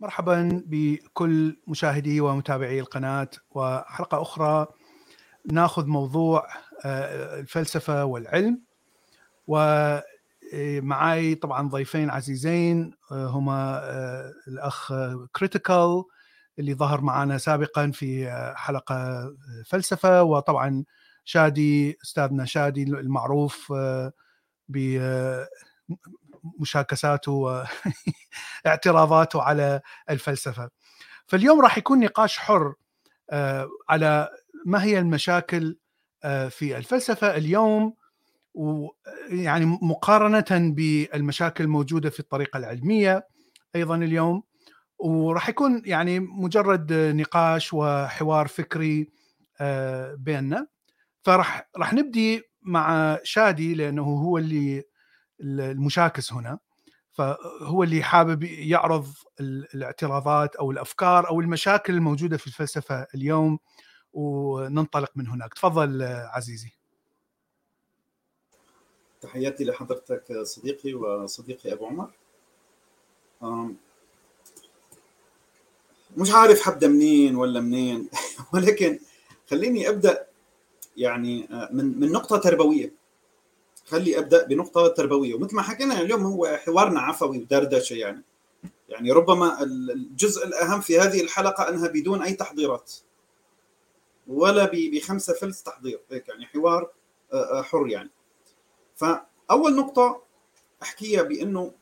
مرحبا بكل مشاهدي ومتابعي القناة وحلقة أخرى ناخذ موضوع آه، الفلسفة والعلم. ومعي طبعا ضيفين عزيزين آه، هما آه، الأخ كريتيكال اللي ظهر معنا سابقا في حلقة فلسفة وطبعا شادي أستاذنا شادي المعروف مشاكساته واعتراضاته على الفلسفة. فاليوم راح يكون نقاش حر آه، على ما هي المشاكل آه، في الفلسفة اليوم ويعني مقارنة بالمشاكل الموجودة في الطريقة العلمية أيضا اليوم وراح يكون يعني مجرد نقاش وحوار فكري آه، بيننا فراح راح نبدي مع شادي لأنه هو اللي المشاكس هنا. فهو اللي حابب يعرض الاعتراضات أو الأفكار أو المشاكل الموجودة في الفلسفة اليوم وننطلق من هناك. تفضل عزيزي. تحياتي لحضرتك صديقي وصديقي أبو عمر. مش عارف حبدا منين ولا منين ولكن خليني أبدأ يعني من من نقطة تربوية. خلي أبدأ بنقطة تربوية. ومثل ما حكينا اليوم هو حوارنا عفوي ودردشة يعني. يعني ربما الجزء الأهم في هذه الحلقة أنها بدون أي تحضيرات. ولا بخمسة فلس تحضير. هيك يعني حوار حر يعني. فأول نقطة أحكيها بأنه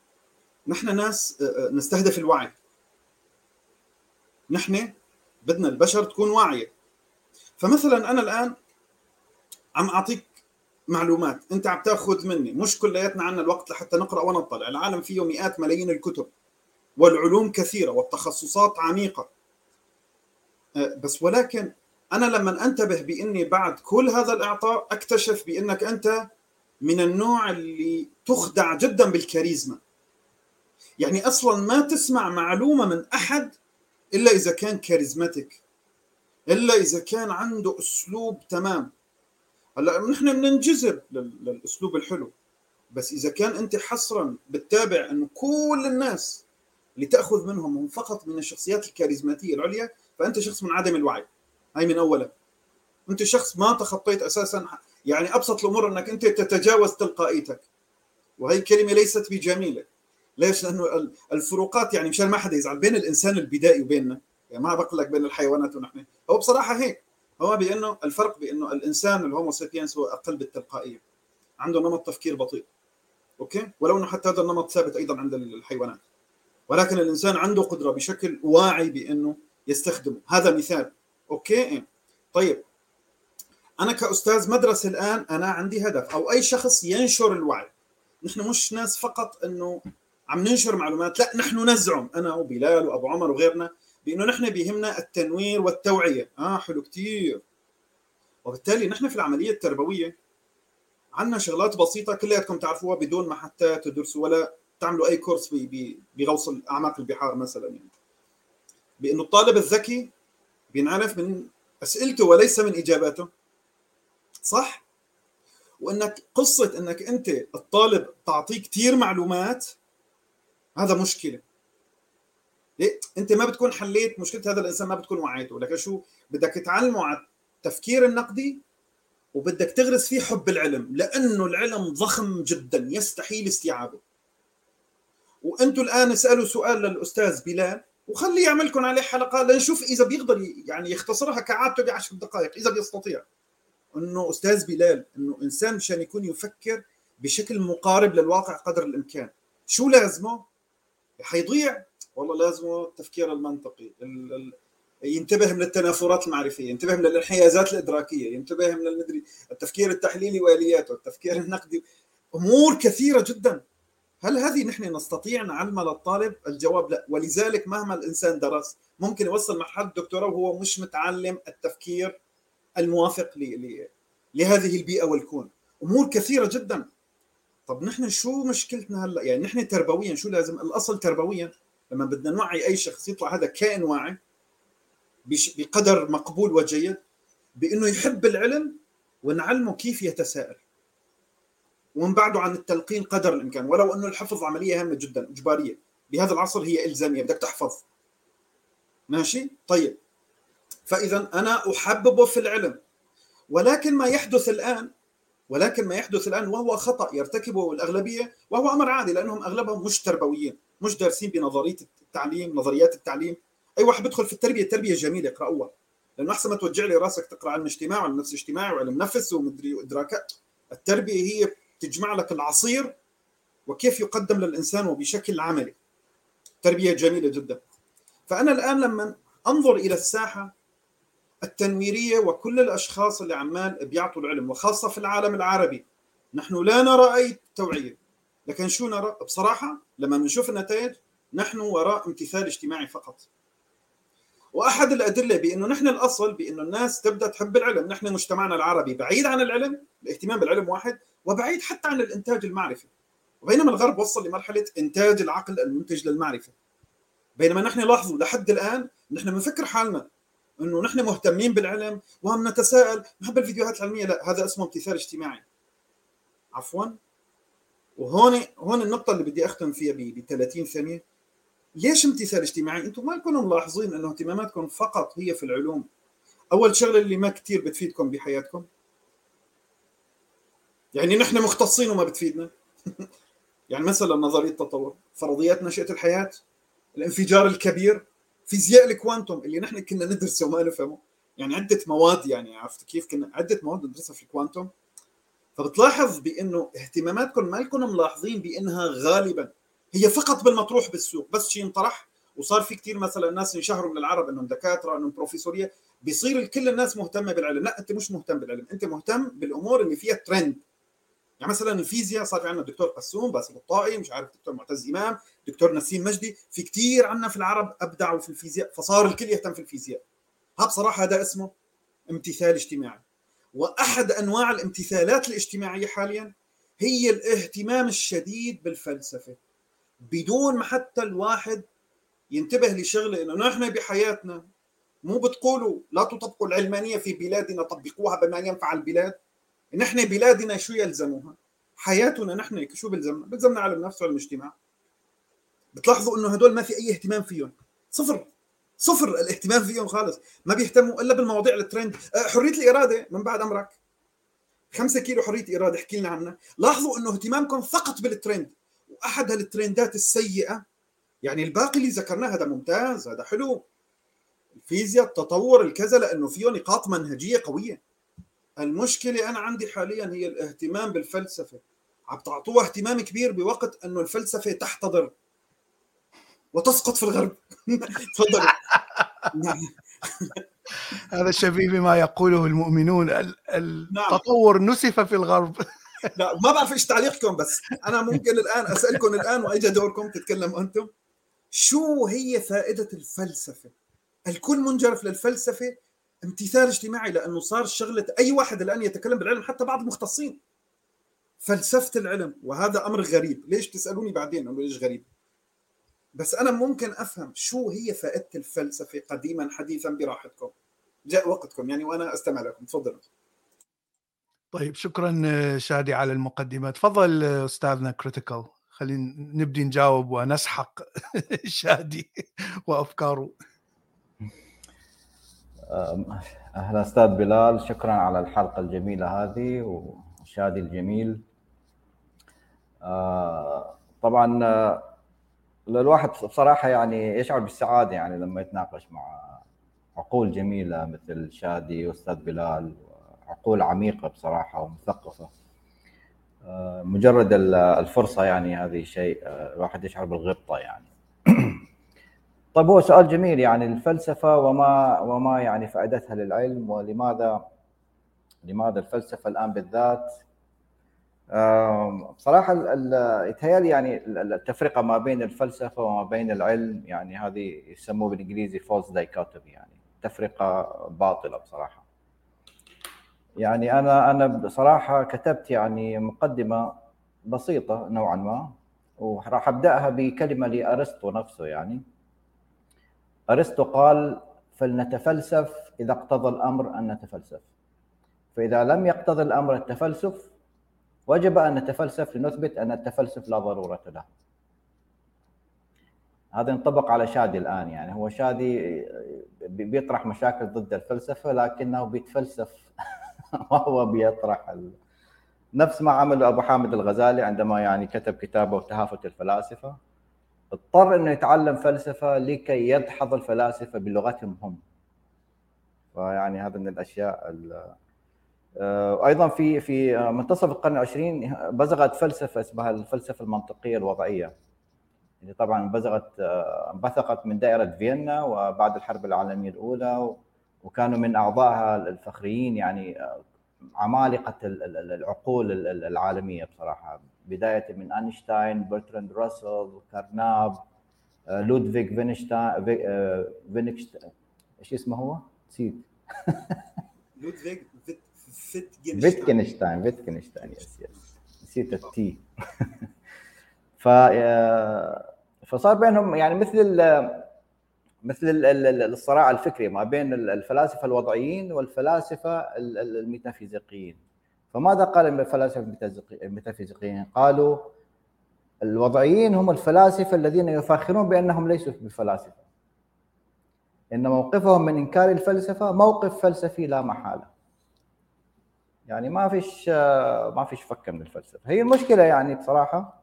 نحن ناس نستهدف الوعي. نحن بدنا البشر تكون واعية. فمثلا أنا الآن عم أعطيك معلومات. انت عم تاخذ مني. مش كلياتنا عنا الوقت لحتى نقرأ ونطلع. العالم فيه مئات ملايين الكتب. والعلوم كثيرة والتخصصات عميقة. أه، بس ولكن أنا لما أنتبه بإني بعد كل هذا الإعطاء أكتشف بإنك أنت من النوع اللي تخدع جدا بالكاريزما. يعني أصلا ما تسمع معلومة من أحد إلا إذا كان كاريزماتيك إلا إذا كان عنده أسلوب تمام. هلا نحن بننجذب للأسلوب الحلو. بس إذا كان أنت حصرا بتتابع إنه كل الناس اللي تأخذ منهم هم فقط من الشخصيات الكاريزماتية العليا فأنت شخص من عدم الوعي. هاي من اولا. أنت شخص ما تخطيت أساسا يعني أبسط الأمور إنك أنت تتجاوز تلقائيتك. وهي كلمه ليست بجميلة. ليش؟ لأنه الفروقات يعني مشان ما حدا يزعل بين الإنسان البدائي وبيننا. يعني ما بقول لك بين الحيوانات ونحن. هو بصراحة هيك. هو بأنه الفرق بأنه الإنسان ال Homo sapiens هو أقل بالتلقائية. عنده نمط تفكير بطيء. okay؟ ولو إنه حتى هذا النمط ثابت أيضا عند الحيوانات. ولكن الإنسان عنده قدرة بشكل واعي بأنه يستخدمه. هذا مثال. okay؟ طيب. أنا كأستاذ مدرسة الآن أنا عندي هدف. أو أي شخص ينشر الوعي. نحن مش ناس فقط إنه عم ننشر معلومات. لا نحن نزعم. أنا وبلال وأبو عمر وغيرنا بانه نحن بيهمنا التنوير والتوعية. آه حلو كثير وبالتالي نحن في العملية التربوية عندنا شغلات بسيطة كلياتكم تعرفوها بدون ما حتى تدرسوا ولا تعملوا أي كورس بغوص أعماق البحار مثلا. يعني بأنه الطالب الذكي بينعرف من أسئلته وليس من إجاباته. صح؟ وإنك قصة إنك أنت الطالب تعطيه كثير معلومات هذا مشكلة. ليه؟ انت ما بتكون حليت مشكلة هذا الإنسان ما بتكون وعيته. لكن شو؟ بدك تعلمه على التفكير النقدي وبدك تغرس فيه حب العلم. لأنه العلم ضخم جدا يستحيل استيعابه. وأنتم الآن اسألوا سؤال للأستاذ بلال وخليه يعملكم عليه حلقة لنشوف إذا بيقدر يعني يختصرها كعادته بعشر دقائق إذا بيستطيع. إنه أستاذ بلال إنه إنسان مشان يكون يفكر بشكل مقارب للواقع قدر الإمكان. شو لازمه؟ حيضيع والله لازم التفكير المنطقي ينتبه من التنافرات المعرفية ينتبه من الانحيازات الإدراكية ينتبه من المدري التفكير التحليلي والياته التفكير النقدي أمور كثيرة جدا. هل هذه نحن نستطيع نعلمها للطالب الجواب لا. ولذلك مهما الإنسان درس ممكن يوصل مرحلة الدكتوراه وهو مش متعلم التفكير الموافق لهذه البيئة والكون. أمور كثيرة جدا. طب نحن شو مشكلتنا هلأ؟ يعني نحن تربويا شو لازم؟ الأصل تربويا. لما بدنا نوعي أي شخص يطلع هذا كائن واعي بقدر مقبول وجيد بإنه يحب العلم ونعلمه كيف يتساءل. ونبعده عن التلقين قدر الإمكان. ولو إنه الحفظ عملية هامة جدا إجبارية. بهذا العصر هي إلزامية بدك تحفظ. ماشي؟ طيب. فاذا أنا أحببه في العلم. ولكن ما يحدث الآن ولكن ما يحدث الآن وهو خطأ يرتكبه الأغلبية وهو أمر عادي لأنهم أغلبهم مش تربويين. مش دارسين بنظرية التعليم نظريات التعليم. أي واحد بيدخل في التربية التربية جميلة اقرأوها. لأنه أحسن ما توجع لي راسك تقرأ علم اجتماع وعلم نفس اجتماعي وعلم نفس ومدري ادراكات التربية هي تجمع لك العصير وكيف يقدم للإنسان وبشكل عملي. تربية جميلة جدا. فأنا الآن لما أنظر إلى الساحة التنويرية وكل الأشخاص اللي عمال بيعطوا العلم وخاصة في العالم العربي نحن لا نرى أي توعية. لكن شو نرى بصراحة لما بنشوف النتائج نحن وراء امتثال اجتماعي فقط وأحد الأدلة بأنه نحن الأصل بأنه الناس تبدأ تحب العلم، نحن مجتمعنا العربي بعيد عن العلم، الاهتمام بالعلم واحد، وبعيد حتى عن الإنتاج المعرفي. وبينما الغرب وصل لمرحلة إنتاج العقل المنتج للمعرفة. بينما نحن لاحظوا لحد الآن نحن بنفكر حالنا إنه نحن مهتمين بالعلم وهم نتساءل نحب الفيديوهات العلمية لا هذا اسمه امتثال اجتماعي. عفوا وهون هون النقطة اللي بدي أختم فيها ب 30 ثانية. ليش امتثال اجتماعي؟ أنتم ما تكونوا ملاحظين إنه اهتماماتكم فقط هي في العلوم. أول شغلة اللي ما كثير بتفيدكم بحياتكم. يعني نحن مختصين وما بتفيدنا. يعني مثلا نظرية التطور، فرضيات نشأة الحياة، الانفجار الكبير، فيزياء الكوانتوم اللي نحن كنا ندرسه وما نفهمه، يعني عدة مواد يعني عرفت كيف؟ كنا عدة مواد ندرسها في الكوانتوم فبتلاحظ بإنه اهتماماتكم ما لكم ملاحظين بإنها غالبا هي فقط بالمطروح بالسوق بس شيء انطرح وصار في كثير مثلا ناس انشهروا من العرب إنهم دكاترة إنهم بروفيسورية بيصير كل الناس مهتمه بالعلم. لا أنت مش مهتم بالعلم أنت مهتم بالأمور اللي فيها ترند يعني مثلا الفيزياء صار في عندنا الدكتور قسوم باسل الطائي مش عارف دكتور معتز إمام دكتور نسيم مجدي في كثير عندنا في العرب أبدعوا في الفيزياء فصار الكل يهتم في الفيزياء. ها بصراحة هذا اسمه امتثال اجتماعي. وأحد أنواع الامتثالات الاجتماعية حاليا هي الاهتمام الشديد بالفلسفة. بدون ما حتى الواحد ينتبه لشغلة إنه نحن بحياتنا مو بتقولوا لا تطبقوا العلمانية في بلادنا طبقوها بما ينفع البلاد. نحن بلادنا شو يلزموها؟ حياتنا نحن شو بلزمنا؟ بلزمنا علم النفس وعلم الاجتماع بتلاحظوا إنه هدول ما في أي اهتمام فيهم. صفر. صفر الاهتمام فيهم خالص. ما بيهتموا إلا بالمواضيع الترند أه، حرية الإرادة من بعد أمرك. خمسة كيلو حرية إرادة احكي لنا عنها. لاحظوا إنه اهتمامكم فقط بالترند وأحد الترندات السيئة يعني الباقي اللي ذكرناه هذا ممتاز هذا حلو. الفيزياء التطور الكذا لأنه فيه نقاط منهجية قوية. المشكلة أنا عندي حاليا هي الاهتمام بالفلسفة. عم تعطوها اهتمام كبير بوقت إنه الفلسفة تحتضر. وتسقط في الغرب. تفضل. هذا شبيه بما يقوله المؤمنون نعم. التطور نسف في الغرب. لا ما بعرف إيش تعليقكم بس أنا ممكن الآن أسألكم الآن واجا دوركم تتكلموا أنتم. شو هي فائدة الفلسفة؟ الكل منجرف للفلسفة امتثال اجتماعي لأنه صار شغلة أي واحد الآن يتكلم بالعلم حتى بعض المختصين. فلسفة العلم وهذا أمر غريب. ليش تسألوني بعدين؟ انه ليش غريب. بس أنا ممكن أفهم شو هي فائدة الفلسفة قديما حديثا براحتكم. جاء وقتكم يعني وأنا أستمع لكم. تفضلوا. طيب شكرا شادي على المقدمة. تفضل أستاذنا كريتيكال خلينا نبدي نجاوب ونسحق شادي وأفكاره. أهلا أستاذ بلال. شكرا على الحلقة الجميلة هذه وشادي الجميل. آه، طبعا الواحد بصراحة يعني يشعر بالسعادة يعني لما يتناقش مع عقول جميلة مثل شادي وأستاذ بلال عقول عميقة بصراحة ومثقفة. آه، مجرد الفرصة يعني هذه شيء آه، الواحد يشعر بالغبطة يعني. طيب هو سؤال جميل يعني الفلسفة وما وما يعني فائدتها للعلم ولماذا لماذا الفلسفة الآن بالذات؟ بصراحة يتهيألي يعني التفرقة ما بين الفلسفة وما بين العلم يعني هذه يسموه بالإنجليزي false dichotomy يعني تفرقة باطلة بصراحة. يعني أنا أنا بصراحة كتبت يعني مقدمة بسيطة نوعا ما وراح أبدأها بكلمة لأرسطو نفسه يعني. أرسطو قال فلنتفلسف إذا اقتضى الأمر أن نتفلسف. فإذا لم يقتضي الأمر التفلسف وجب أن نتفلسف لنثبت أن التفلسف لا ضرورة له. هذا ينطبق على شادي الآن يعني. هو شادي بيطرح مشاكل ضد الفلسفة لكنه بيتفلسف وهو بيطرح ال... نفس ما عمل أبو حامد الغزالي عندما يعني كتب كتابه تهافت الفلاسفة. اضطر إنه يتعلم فلسفة لكي يدحض الفلاسفة بلغتهم هم. فيعني هذا من الأشياء وأيضا في في منتصف القرن العشرين بزغت فلسفة اسمها الفلسفة المنطقية الوضعية اللي طبعا بزغت انبثقت من دائرة فيينا وبعد الحرب العالمية الأولى وكانوا من أعضائها الفخريين يعني عمالقة العقول العالمية بصراحة بداية من أينشتاين برتراند راسل كارناب لودفيك فينشتاين فينشتاين إيش اسمه هو؟ نسيت لودفيك فيتكنشتاين فيتكنشتاين yes yes نسيت التي ف فصار بينهم يعني مثل مثل الصراع الفكري ما بين الفلاسفة الوضعيين والفلاسفة الميتافيزيقيين. فماذا قال الفلاسفة الميتافيزيقيين؟ قالوا الوضعيين هم الفلاسفة الذين يفاخرون بأنهم ليسوا بفلاسفة. إن موقفهم من إنكار الفلسفة موقف فلسفي لا محالة. يعني ما فيش ما فيش فكه من الفلسفة. هي المشكلة يعني بصراحة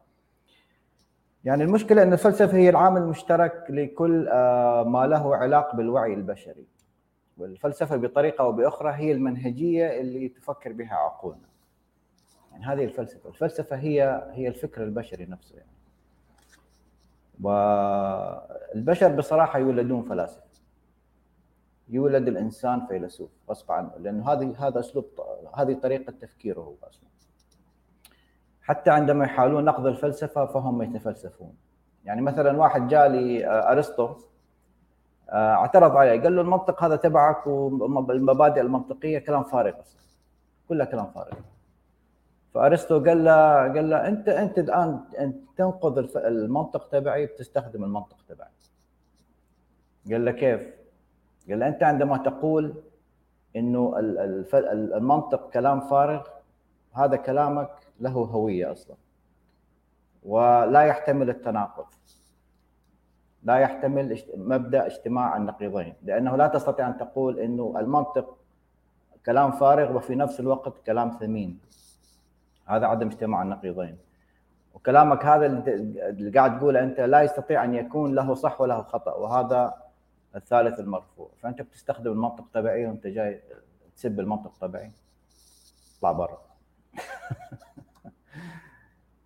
يعني المشكلة إن الفلسفة هي العامل المشترك لكل آه، ما له علاقه بالوعي البشري. والفلسفة بطريقة أو بأخرى هي المنهجية اللي تفكر بها عقولنا. يعني هذه الفلسفة. الفلسفة هي هي الفكر البشري نفسه يعني. والبشر بصراحة يولدون فلاسفة. يولد الإنسان فيلسوف غصب عنه لأنه هذه هذا أسلوب هذه طريقة تفكيره هو أصلا. حتى عندما يحاولون نقد الفلسفة فهم يتفلسفون. يعني مثلا واحد جاء لي آه، أرسطو آه، اعترض عليه قال له المنطق هذا تبعك والمبادئ المنطقية كلام فارغ أصلا كلها كلام فارغ. فأرسطو قال له قال له انت أنت الآن أنت تنقض المنطق تبعي بتستخدم المنطق تبعي قال له كيف؟ قال أنت عندما تقول إنه المنطق كلام فارغ هذا كلامك له هوية أصلا. ولا يحتمل التناقض. لا يحتمل مبدأ اجتماع النقيضين. لأنه لا تستطيع أن تقول إنه المنطق كلام فارغ وفي نفس الوقت كلام ثمين. هذا عدم اجتماع النقيضين. وكلامك هذا اللي قاعد تقوله أنت لا يستطيع أن يكون له صح وله خطأ. وهذا الثالث المرفوع. فأنت بتستخدم المنطق تبعي وأنت جاي تسب المنطق تبعي اطلع برا.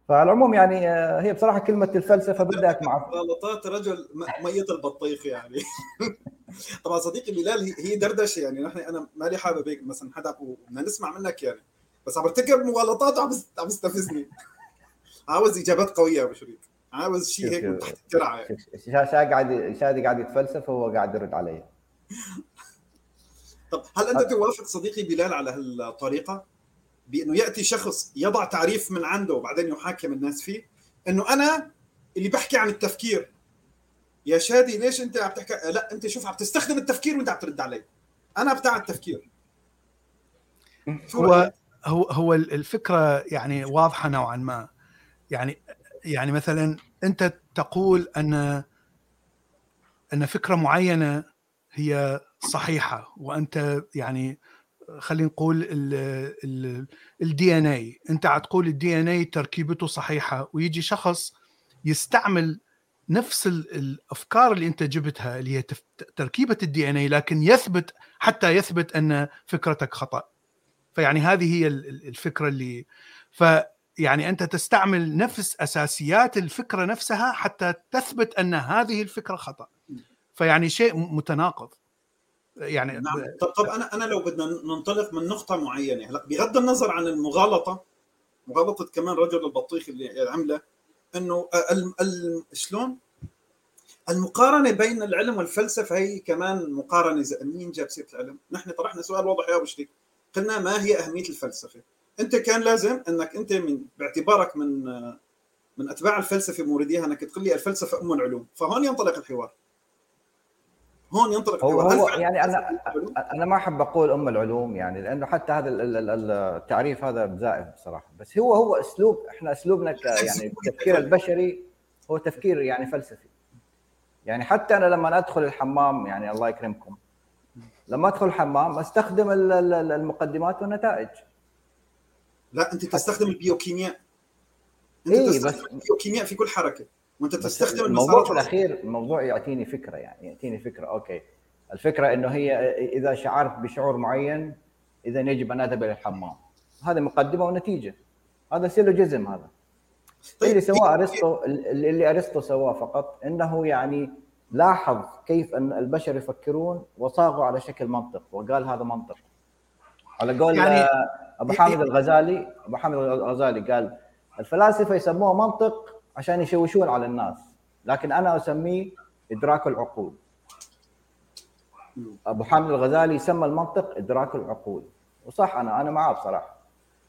فالعموم يعني آه، هي بصراحة كلمة الفلسفة بدات مع غلطات رجل ميت البطيخ يعني. طبعا صديقي بلال هي دردشة يعني. نحن أنا مالي حابب هيك مثلا حدا بدنا نسمع منك يعني. بس عم برتكب مغالطات وعم عم يستفزني عاوز إجابات قوية أبو شريك. عاوز شيء هيك من تحت الكرعه يعني شادي قاعد شادي قاعد يتفلسف وهو قاعد يرد علي. طب هل أنت توافق صديقي بلال على هالطريقة؟ بأنه يأتي شخص يضع تعريف من عنده وبعدين يحاكم الناس فيه؟ إنه أنا اللي بحكي عن التفكير. يا شادي ليش أنت عم تحكي؟ لا أنت شوف عم تستخدم التفكير وأنت عم ترد علي. أنا بتاع التفكير. هو هو هو الفكرة يعني واضحة نوعا ما. يعني يعني مثلا أنت تقول أن أن فكرة معينة هي صحيحة وأنت يعني خلينا نقول ال DNA أنت تقول ال DNA تركيبته صحيحة ويجي شخص يستعمل نفس الأفكار اللي أنت جبتها اللي هي تركيبة ال DNA لكن يثبت حتى يثبت أن فكرتك خطأ. فيعني هذه هي الفكرة اللي فيعني أنت تستعمل نفس أساسيات الفكرة نفسها حتى تثبت أن هذه الفكرة خطأ فيعني شيء متناقض يعني نعم. طب طب أنا أنا لو بدنا ننطلق من نقطة معينة هلا بغض النظر عن المغالطة مغالطة كمان رجل البطيخ اللي عمله إنه. شلون المقارنة بين العلم والفلسفة هي كمان مقارنة زي مين جاب سيرة العلم؟ نحن طرحنا سؤال واضح يا أبو شريك قلنا ما هي أهمية الفلسفة؟ أنت كان لازم إنك أنت من باعتبارك من من أتباع الفلسفة مورديها إنك تقول لي الفلسفة أم العلوم، فهون ينطلق الحوار. هون ينطلق هو, هو يعني أنا أنا ما أحب أقول أم العلوم يعني لأنه حتى هذا التعريف هذا زائف بصراحة. بس هو هو أسلوب إحنا أسلوبنا يعني التفكير البشري هو تفكير يعني فلسفي. يعني حتى أنا لما أدخل الحمام يعني الله يكرمكم لما أدخل الحمام أستخدم المقدمات والنتائج. لا أنت تستخدم البيوكيمياء. أنت إيه تستخدم بس البيوكيمياء في كل حركة وأنت تستخدم الموضوع في الأخير الموضوع يعطيني فكرة يعني يعطيني فكرة. okay. الفكرة إنه هي إذا شعرت بشعور معين إذا يجب أن أذهب إلى الحمام. هذه مقدمة ونتيجة. هذا syllogism هذا. طيب اللي سواه أرسطو اللي أرسطو سواه فقط إنه يعني لاحظ كيف أن البشر يفكرون وصاغوا على شكل منطق وقال هذا منطق. على قول يعني أبو حامد الغزالي أبو حامد الغزالي قال الفلاسفة يسموه منطق عشان يشوشون على الناس لكن أنا أسميه إدراك العقول. أبو حامد الغزالي سمى المنطق إدراك العقول. وصح أنا أنا معاه بصراحة.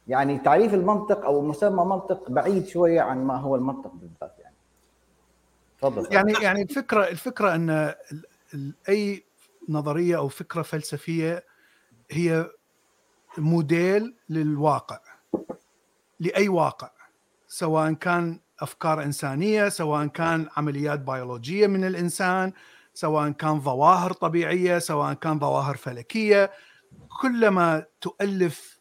يعني تعريف المنطق أو مسمى منطق بعيد شوية عن ما هو المنطق بالذات يعني. تفضل. يعني يعني الفكرة الفكرة أن أي نظرية أو فكرة فلسفية هي موديل للواقع لأي واقع سواء كان أفكار إنسانية سواء كان عمليات بيولوجية من الإنسان سواء كان ظواهر طبيعية سواء كان ظواهر فلكية كلما تؤلف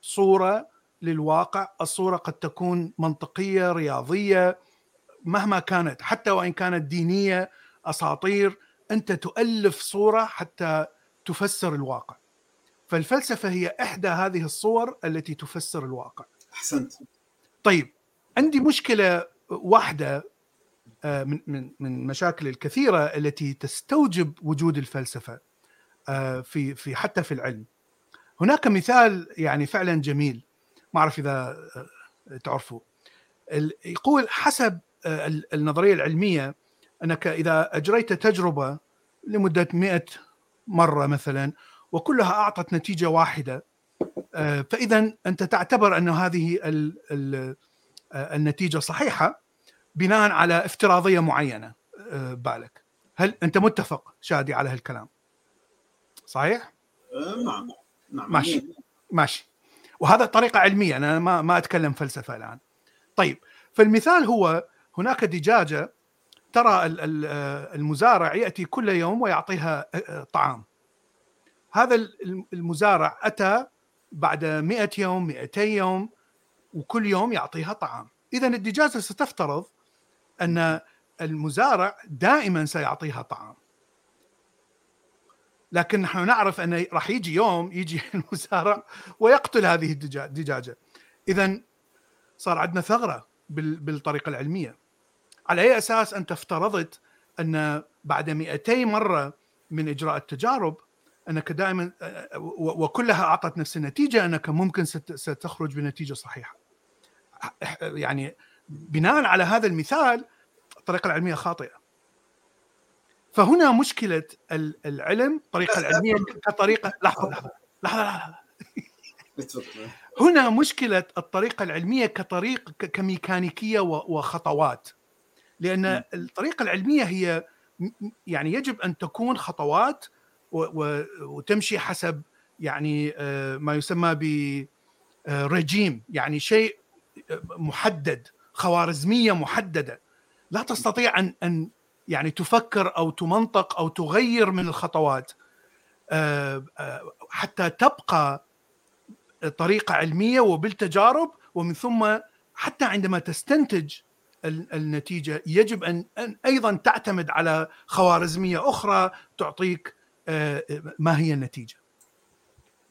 صورة للواقع الصورة قد تكون منطقية رياضية مهما كانت حتى وإن كانت دينية أساطير أنت تؤلف صورة حتى تفسر الواقع. فالفلسفة هي إحدى هذه الصور التي تفسر الواقع. أحسنت. طيب عندي مشكلة واحدة آه، من من من المشاكل الكثيرة التي تستوجب وجود الفلسفة آه، في في حتى في العلم. هناك مثال يعني فعلا جميل ما أعرف إذا آه، تعرفوا يقول حسب النظرية العلمية أنك إذا أجريت تجربة لمدة 100 مرة مثلا وكلها أعطت نتيجة واحدة. فإذا أنت تعتبر أن هذه النتيجة صحيحة بناء على افتراضية معينة. آه، بالك. هل أنت متفق شادي على هالكلام؟ صحيح؟ آه، نعم. نعم. ماشي. ماشي. وهذا طريقة علمية. أنا ما ما أتكلم فلسفة الآن. طيب فالمثال هو هناك دجاجة ترى آه، المزارع يأتي كل يوم ويعطيها طعام. هذا المزارع أتى بعد 100 يوم 200 يوم وكل يوم يعطيها طعام. اذا الدجاجة ستفترض أن المزارع دائما سيعطيها طعام. لكن نحن نعرف أن راح يجي يوم يجي المزارع ويقتل هذه الدجاجة. اذا صار عندنا ثغرة بالطريقة العلمية. على أي أساس انت افترضت أن بعد 200 مرة من إجراء التجارب أنك دائما وكلها أعطت نفس النتيجة أنك ممكن ستخرج بنتيجة صحيحة. يعني بناء على هذا المثال الطريقة العلمية خاطئة. فهنا مشكلة العلم الطريقة العلمية كطريقة لحظة لحظة لحظة لحظة. هنا مشكلة الطريقة العلمية كطريق كميكانيكية وخطوات. لأن الطريقة العلمية هي يعني يجب أن تكون خطوات وتمشي حسب يعني آه، ما يسمى ب رجيم يعني شيء محدد خوارزمية محددة. لا تستطيع أن أن يعني تفكر أو تمنطق أو تغير من الخطوات آه، آه، حتى تبقى طريقة علمية وبالتجارب ومن ثم حتى عندما تستنتج النتيجة يجب أن أيضا تعتمد على خوارزمية أخرى تعطيك آه، ما هي النتيجة.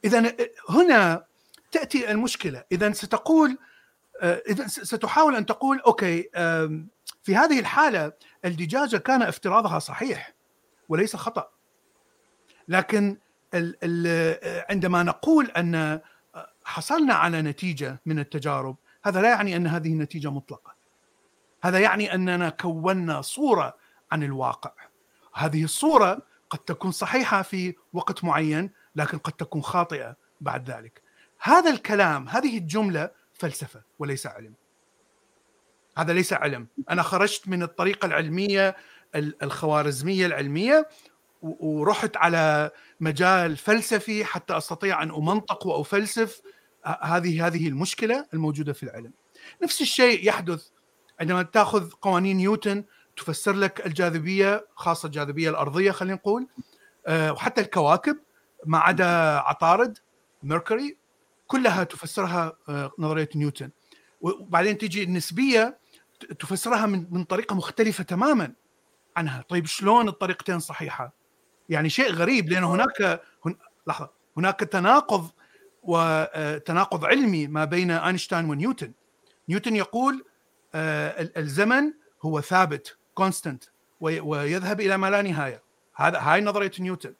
اذا هنا تأتي المشكلة، اذا ستقول اذا ستحاول أن تقول أوكي في هذه الحالة الدجاجة كان افتراضها صحيح وليس خطأ. لكن عندما نقول أن حصلنا على نتيجة من التجارب هذا لا يعني أن هذه النتيجة مطلقة. هذا يعني أننا كونا صورة عن الواقع. هذه الصورة قد تكون صحيحة في وقت معين لكن قد تكون خاطئة بعد ذلك. هذا الكلام هذه الجملة فلسفة وليس علم. هذا ليس علم. أنا خرجت من الطريقة العلمية الخوارزمية العلمية ورحت على مجال فلسفي حتى أستطيع أن أمنطق وأفلسف هذه هذه المشكلة الموجودة في العلم. نفس الشيء يحدث عندما تأخذ قوانين نيوتن تفسر لك الجاذبية خاصة الجاذبية الأرضية خلينا نقول. آه، وحتى الكواكب ما عدا عطارد ميركوري كلها تفسرها آه، نظرية نيوتن. وبعدين تيجي النسبية تفسرها من من طريقة مختلفة تماما عنها. طيب شلون الطريقتين صحيحة؟ يعني شيء غريب لأن هناك هن... لحظة. هناك تناقض وتناقض علمي ما بين أينشتاين ونيوتن. نيوتن يقول الزمن هو ثابت. constant ويذهب إلى ما لا نهاية. هذا هاي نظرية نيوتن.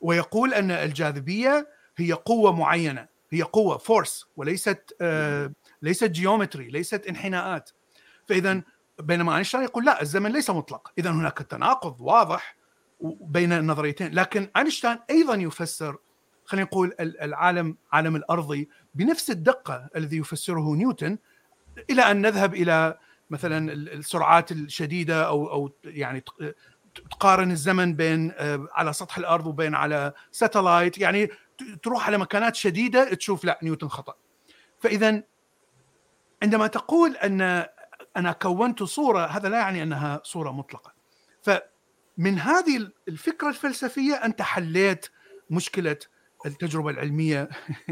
ويقول أن الجاذبية هي قوة معينة هي قوة force وليست آه ليست geometry ليست انحناءات. فإذا بينما أينشتاين يقول لا الزمن ليس مطلق. إذا هناك تناقض واضح بين النظريتين. لكن أينشتاين أيضا يفسر خلينا نقول العالم عالم الأرضي بنفس الدقة الذي يفسره نيوتن إلى أن نذهب إلى مثلا السرعات الشديدة أو أو يعني تقارن الزمن بين آه، على سطح الأرض وبين على satellite. يعني تروح على مكانات شديدة تشوف لا نيوتن خطأ. فاذا عندما تقول أن أنا كونت صورة هذا لا يعني أنها صورة مطلقة. فمن هذه الفكرة الفلسفية أنت حليت مشكلة التجربة العلمية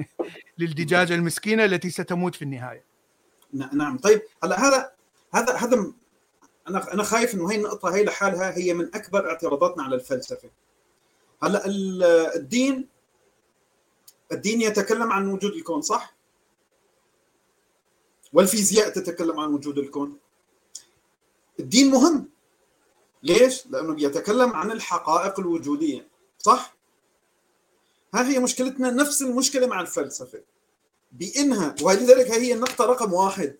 للدجاجة المسكينة التي ستموت في النهاية. نعم. طيب هلا هذا هذا هذا أنا أنا خايف إنه هي النقطة هي لحالها هي من أكبر اعتراضاتنا على الفلسفة. هلأ الدين الدين يتكلم عن وجود الكون صح؟ والفيزياء تتكلم عن وجود الكون. الدين مهم. ليش؟ لأنه بيتكلم عن الحقائق الوجودية صح؟ ها هي مشكلتنا نفس المشكلة مع الفلسفة. بإنها ولذلك هي النقطة رقم واحد.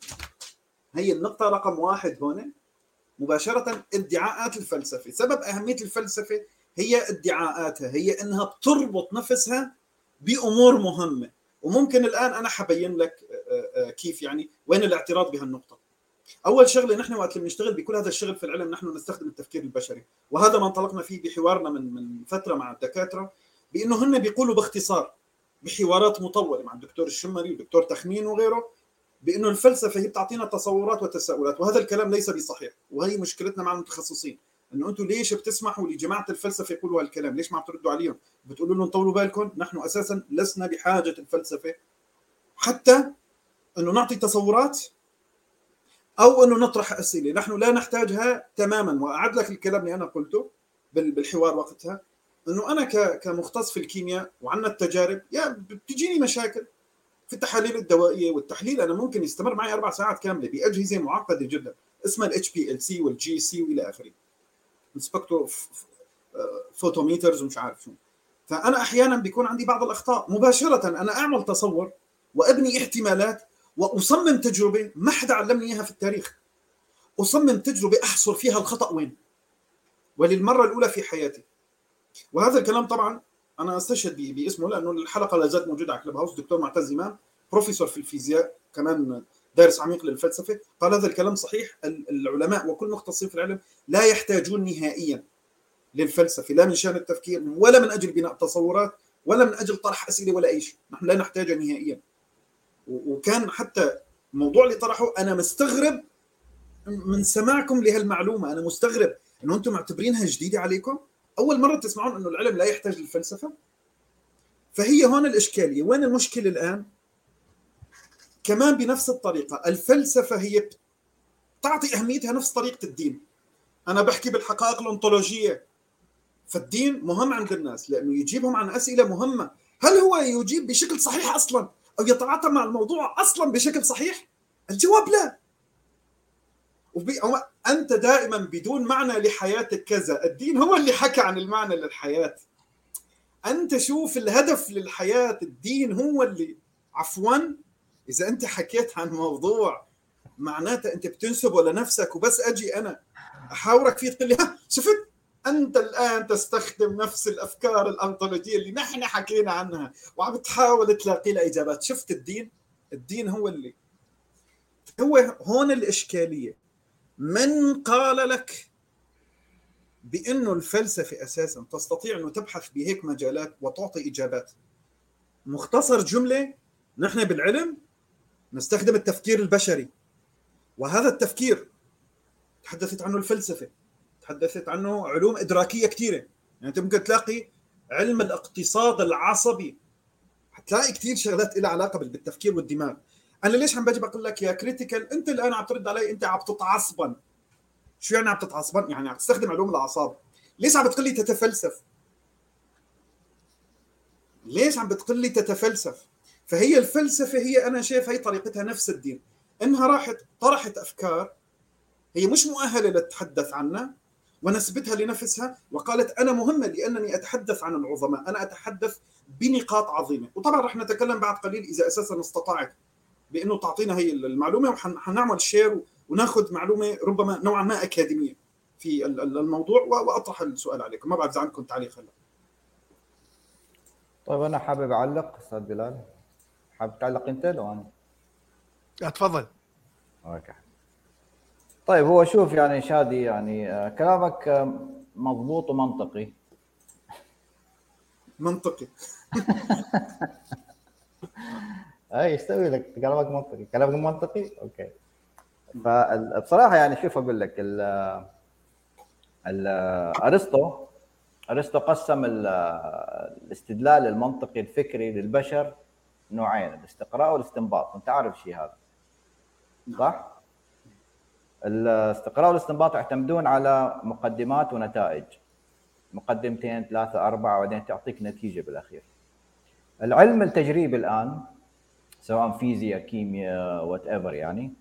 هي النقطة رقم واحد هون مباشرة ادعاءات الفلسفة. سبب أهمية الفلسفة هي ادعاءاتها هي أنها بتربط نفسها بأمور مهمة. وممكن الآن أنا حبين لك آه، آه، كيف يعني وين الاعتراض بهالنقطة. أول شغلة نحن وقت اللي بنشتغل بكل هذا الشغل في العلم نحن نستخدم التفكير البشري. وهذا ما انطلقنا فيه بحوارنا من من فترة مع الدكاترة بأنه هن بيقولوا باختصار بحوارات مطولة مع الدكتور الشمري والدكتور تخمين وغيره. بأنه الفلسفة هي بتعطينا تصورات وتساؤلات وهذا الكلام ليس بصحيح وهي مشكلتنا مع المتخصصين. إنه أنتم ليش بتسمحوا لجماعة الفلسفة يقولوا هالكلام؟ ليش ما عم تردوا عليهم؟ بتقولوا لهم طولوا بالكم نحن أساسا لسنا بحاجة الفلسفة. حتى إنه نعطي تصورات أو إنه نطرح أسئلة. نحن لا نحتاجها تماما. وأعد لك الكلام اللي أنا قلته بالحوار وقتها. إنه أنا كمختص في الكيمياء وعندنا التجارب يا بتجيني مشاكل. في التحاليل الدوائية والتحليل أنا ممكن يستمر معي أربع ساعات كاملة بأجهزة معقدة جدا اسمها ال HPLC وال GC وإلى آخره. spectrophotometers ومش عارف شو. فأنا أحيانا بيكون عندي بعض الأخطاء. مباشرة أنا أعمل تصور وأبني احتمالات وأصمم تجربة ما حدا علمني إياها في التاريخ. أصمم تجربة أحصر فيها الخطأ وين؟ وللمرة الأولى في حياتي. وهذا الكلام طبعا أنا أستشهد باسمه لأنه الحلقة لا زالت موجودة على كلب هاوس دكتور معتز إمام بروفيسور في الفيزياء كمان دارس عميق للفلسفة. قال هذا الكلام صحيح. العلماء وكل مختصين في العلم لا يحتاجون نهائيا للفلسفة لا من شأن التفكير ولا من أجل بناء تصورات ولا من أجل طرح أسئلة ولا أي شيء. نحن لا نحتاجها نهائيا. وكان حتى الموضوع اللي طرحه أنا مستغرب من سماعكم لهالمعلومة. أنا مستغرب إنه أنتم معتبرينها جديدة عليكم؟ أول مرة تسمعون إنه العلم لا يحتاج للفلسفة؟ فهي هون الإشكالية. وين المشكلة الآن؟ كمان بنفس الطريقة. الفلسفة هي تعطي أهميتها نفس طريقة الدين. أنا بحكي بالحقائق الأنطولوجية. فالدين مهم عند الناس لأنه يجيبهم عن أسئلة مهمة. هل هو يجيب بشكل صحيح أصلا؟ أو يتعاطى مع الموضوع أصلا بشكل صحيح؟ الجواب لا. وبي... أنت دائما بدون معنى لحياتك كذا. الدين هو اللي حكى عن المعنى للحياة. أنت شوف الهدف للحياة. الدين هو اللي عفوا إذا أنت حكيت عن موضوع معناته أنت بتنسبه لنفسك وبس أجي أنا أحاورك فيه تقول لي ها شفت؟ أنت الآن تستخدم نفس الأفكار الأنطولوجية اللي نحن حكينا عنها وعم تحاول تلاقي لها إجابات. شفت الدين؟ الدين هو اللي هو هون الإشكالية. من قال لك بانه الفلسفة أساسا تستطيع انه تبحث بهيك مجالات وتعطي إجابات؟ مختصر جملة نحن بالعلم نستخدم التفكير البشري. وهذا التفكير تحدثت عنه الفلسفة تحدثت عنه علوم إدراكية كثيرة. يعني أنت ممكن تلاقي علم الاقتصاد العصبي حتلاقي كثير شغلات لها علاقة بالتفكير والدماغ. أنا ليش عم باجي بقول لك يا كريتيكال أنت الآن عم ترد علي أنت عم تتعصبن. شو يعني عم تتعصبن؟ يعني عم تستخدم علوم الأعصاب. ليش عم بتقول لي تتفلسف؟ ليش عم بتقول لي تتفلسف؟ فهي الفلسفة هي أنا شايف هي طريقتها نفس الدين. إنها راحت طرحت أفكار هي مش مؤهلة للتحدث عنها ونسبتها لنفسها وقالت أنا مهمة لأنني أتحدث عن العظماء، أنا أتحدث بنقاط عظيمة، وطبعا رح نتكلم بعد قليل إذا أساسا استطاعت. بأنه تعطينا هي المعلومة وحنعمل شير وناخذ معلومة ربما نوعا ما أكاديمية في الموضوع وأطرح السؤال عليكم، ما بعد إذا عندكم تعليق هلا. طيب أنا حابب أعلق أستاذ بلال حابب تعلق أنت لو أنا؟ تفضل. okay. طيب هو شوف يعني شادي يعني آه، كلامك آه، مضبوط ومنطقي منطقي اي يستوي لك كلامك منطقي. كلامك منطقي؟ أوكي. فبصراحه يعني شوف أقول لك ال أرسطو أرسطو قسم الاستدلال المنطقي الفكري للبشر نوعين الاستقراء والاستنباط. وانت عارف الشيء هذا صح؟ الاستقراء والاستنباط يعتمدون على مقدمات ونتائج. مقدمتين ثلاثة أربعة وبعدين تعطيك نتيجة بالأخير. العلم التجريبي الآن سواء فيزياء كيمياء وات ايفر يعني.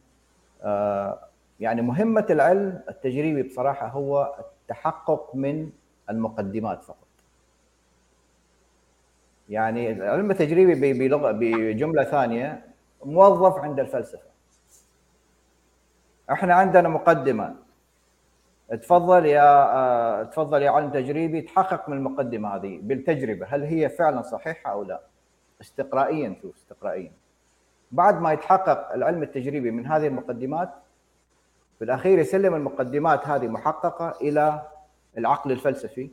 آه يعني مهمة العلم التجريبي بصراحة هو التحقق من المقدمات فقط. يعني العلم التجريبي بلغة بجملة ثانية موظف عند الفلسفة. إحنا عندنا مقدمة. تفضل يا آه، تفضل يا علم تجريبي تحقق من المقدمة هذه بالتجربة. هل هي فعلا صحيحة أو لا؟ استقرائيا شوف استقرائيا. بعد ما يتحقق العلم التجريبي من هذه المقدمات في الأخير يسلم المقدمات هذه محققة إلى العقل الفلسفي.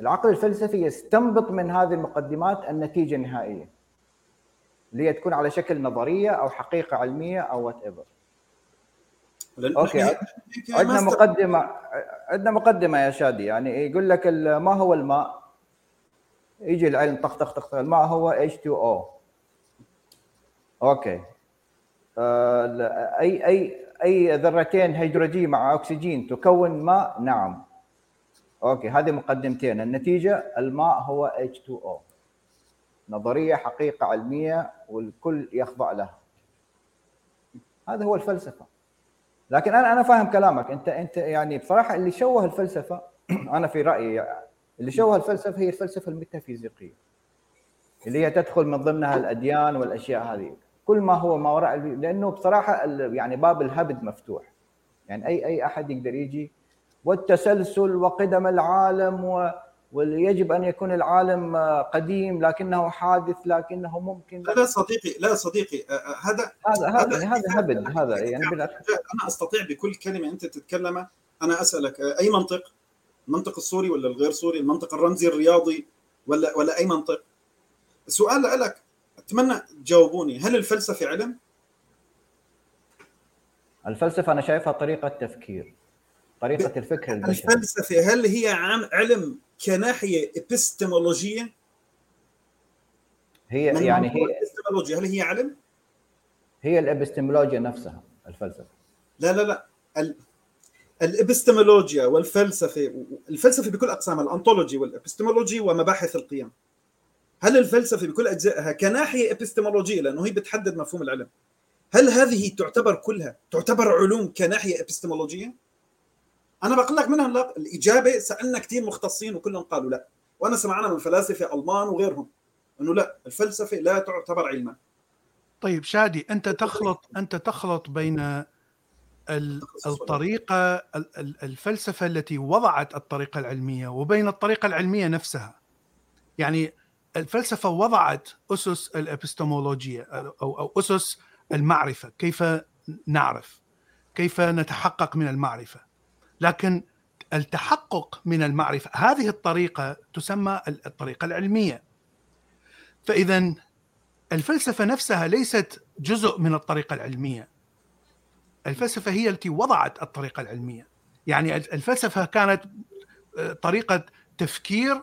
العقل الفلسفي يستنبط من هذه المقدمات النتيجة النهائية اللي هي تكون على شكل نظرية أو حقيقة علمية أو whatever okay عندنا مقدمة عندنا مقدمة يا شادي. يعني يقول لك ما هو الماء؟ يجي العلم طخ طخ طخ الماء هو H2O okay. آه أي أي أي ذرتين هيدروجين مع أكسجين تكون ماء؟ نعم. okay هذه مقدمتين. النتيجة الماء هو H2O نظرية حقيقة علمية والكل يخضع لها. هذا هو الفلسفة. لكن أنا أنا فاهم كلامك. أنت أنت يعني بصراحة اللي شوه الفلسفة أنا في رأيي اللي شوه الفلسفة هي الفلسفة الميتافيزيقية اللي هي تدخل من ضمنها الأديان والأشياء هذه. كل ما هو ما وراء لأنه بصراحة يعني باب الهبد مفتوح يعني أي أي أحد يقدر يجي والتسلسل وقدم العالم و ويجب أن يكون العالم قديم لكنه حادث لكنه ممكن لا صديقي لا صديقي آه، آه، هذا هذا هذا هذا هبل هذا يعني أنا أستطيع بكل كلمة أنت تتكلمها أنا أسألك آه، أي منطق؟ المنطق السوري ولا الغير سوري؟ المنطق الرمزي الرياضي ولا ولا أي منطق؟ السؤال لك أتمنى تجاوبوني. هل الفلسفة علم؟ الفلسفة أنا شايفها طريقة تفكير طريقة الفكر البشري. الفلسفة هل هي علم كناحية ابستمولوجيه هي يعني هي الابستمولوجيا هل هي علم؟ هي الابستمولوجيا نفسها الفلسفة. لا لا لا. ال... الابستمولوجيا والفلسفة الفلسفة بكل أقسامها الأنطولوجي والابستمولوجي ومباحث القيم. هل الفلسفة بكل أجزائها كناحية ابستمولوجيه لأنه هي بتحدد مفهوم العلم هل هذه تعتبر كلها تعتبر علوم كناحية ابستمولوجيه؟ أنا بقول لك منها لا الإجابة سألنا كثير مختصين وكلهم قالوا لا وأنا سمعنا من فلاسفة ألمان وغيرهم إنه لا الفلسفة لا تعتبر علما. طيب شادي أنت تخلط أنت تخلط بين الطريقة الفلسفة التي وضعت الطريقة العلمية وبين الطريقة العلمية نفسها. يعني الفلسفة وضعت أسس الابستمولوجيا أو أو أسس المعرفة كيف نعرف كيف نتحقق من المعرفة. لكن التحقق من المعرفة هذه الطريقة تسمى الطريقة العلمية. فإذا الفلسفة نفسها ليست جزء من الطريقة العلمية. الفلسفة هي التي وضعت الطريقة العلمية. يعني الفلسفة كانت آه، طريقة تفكير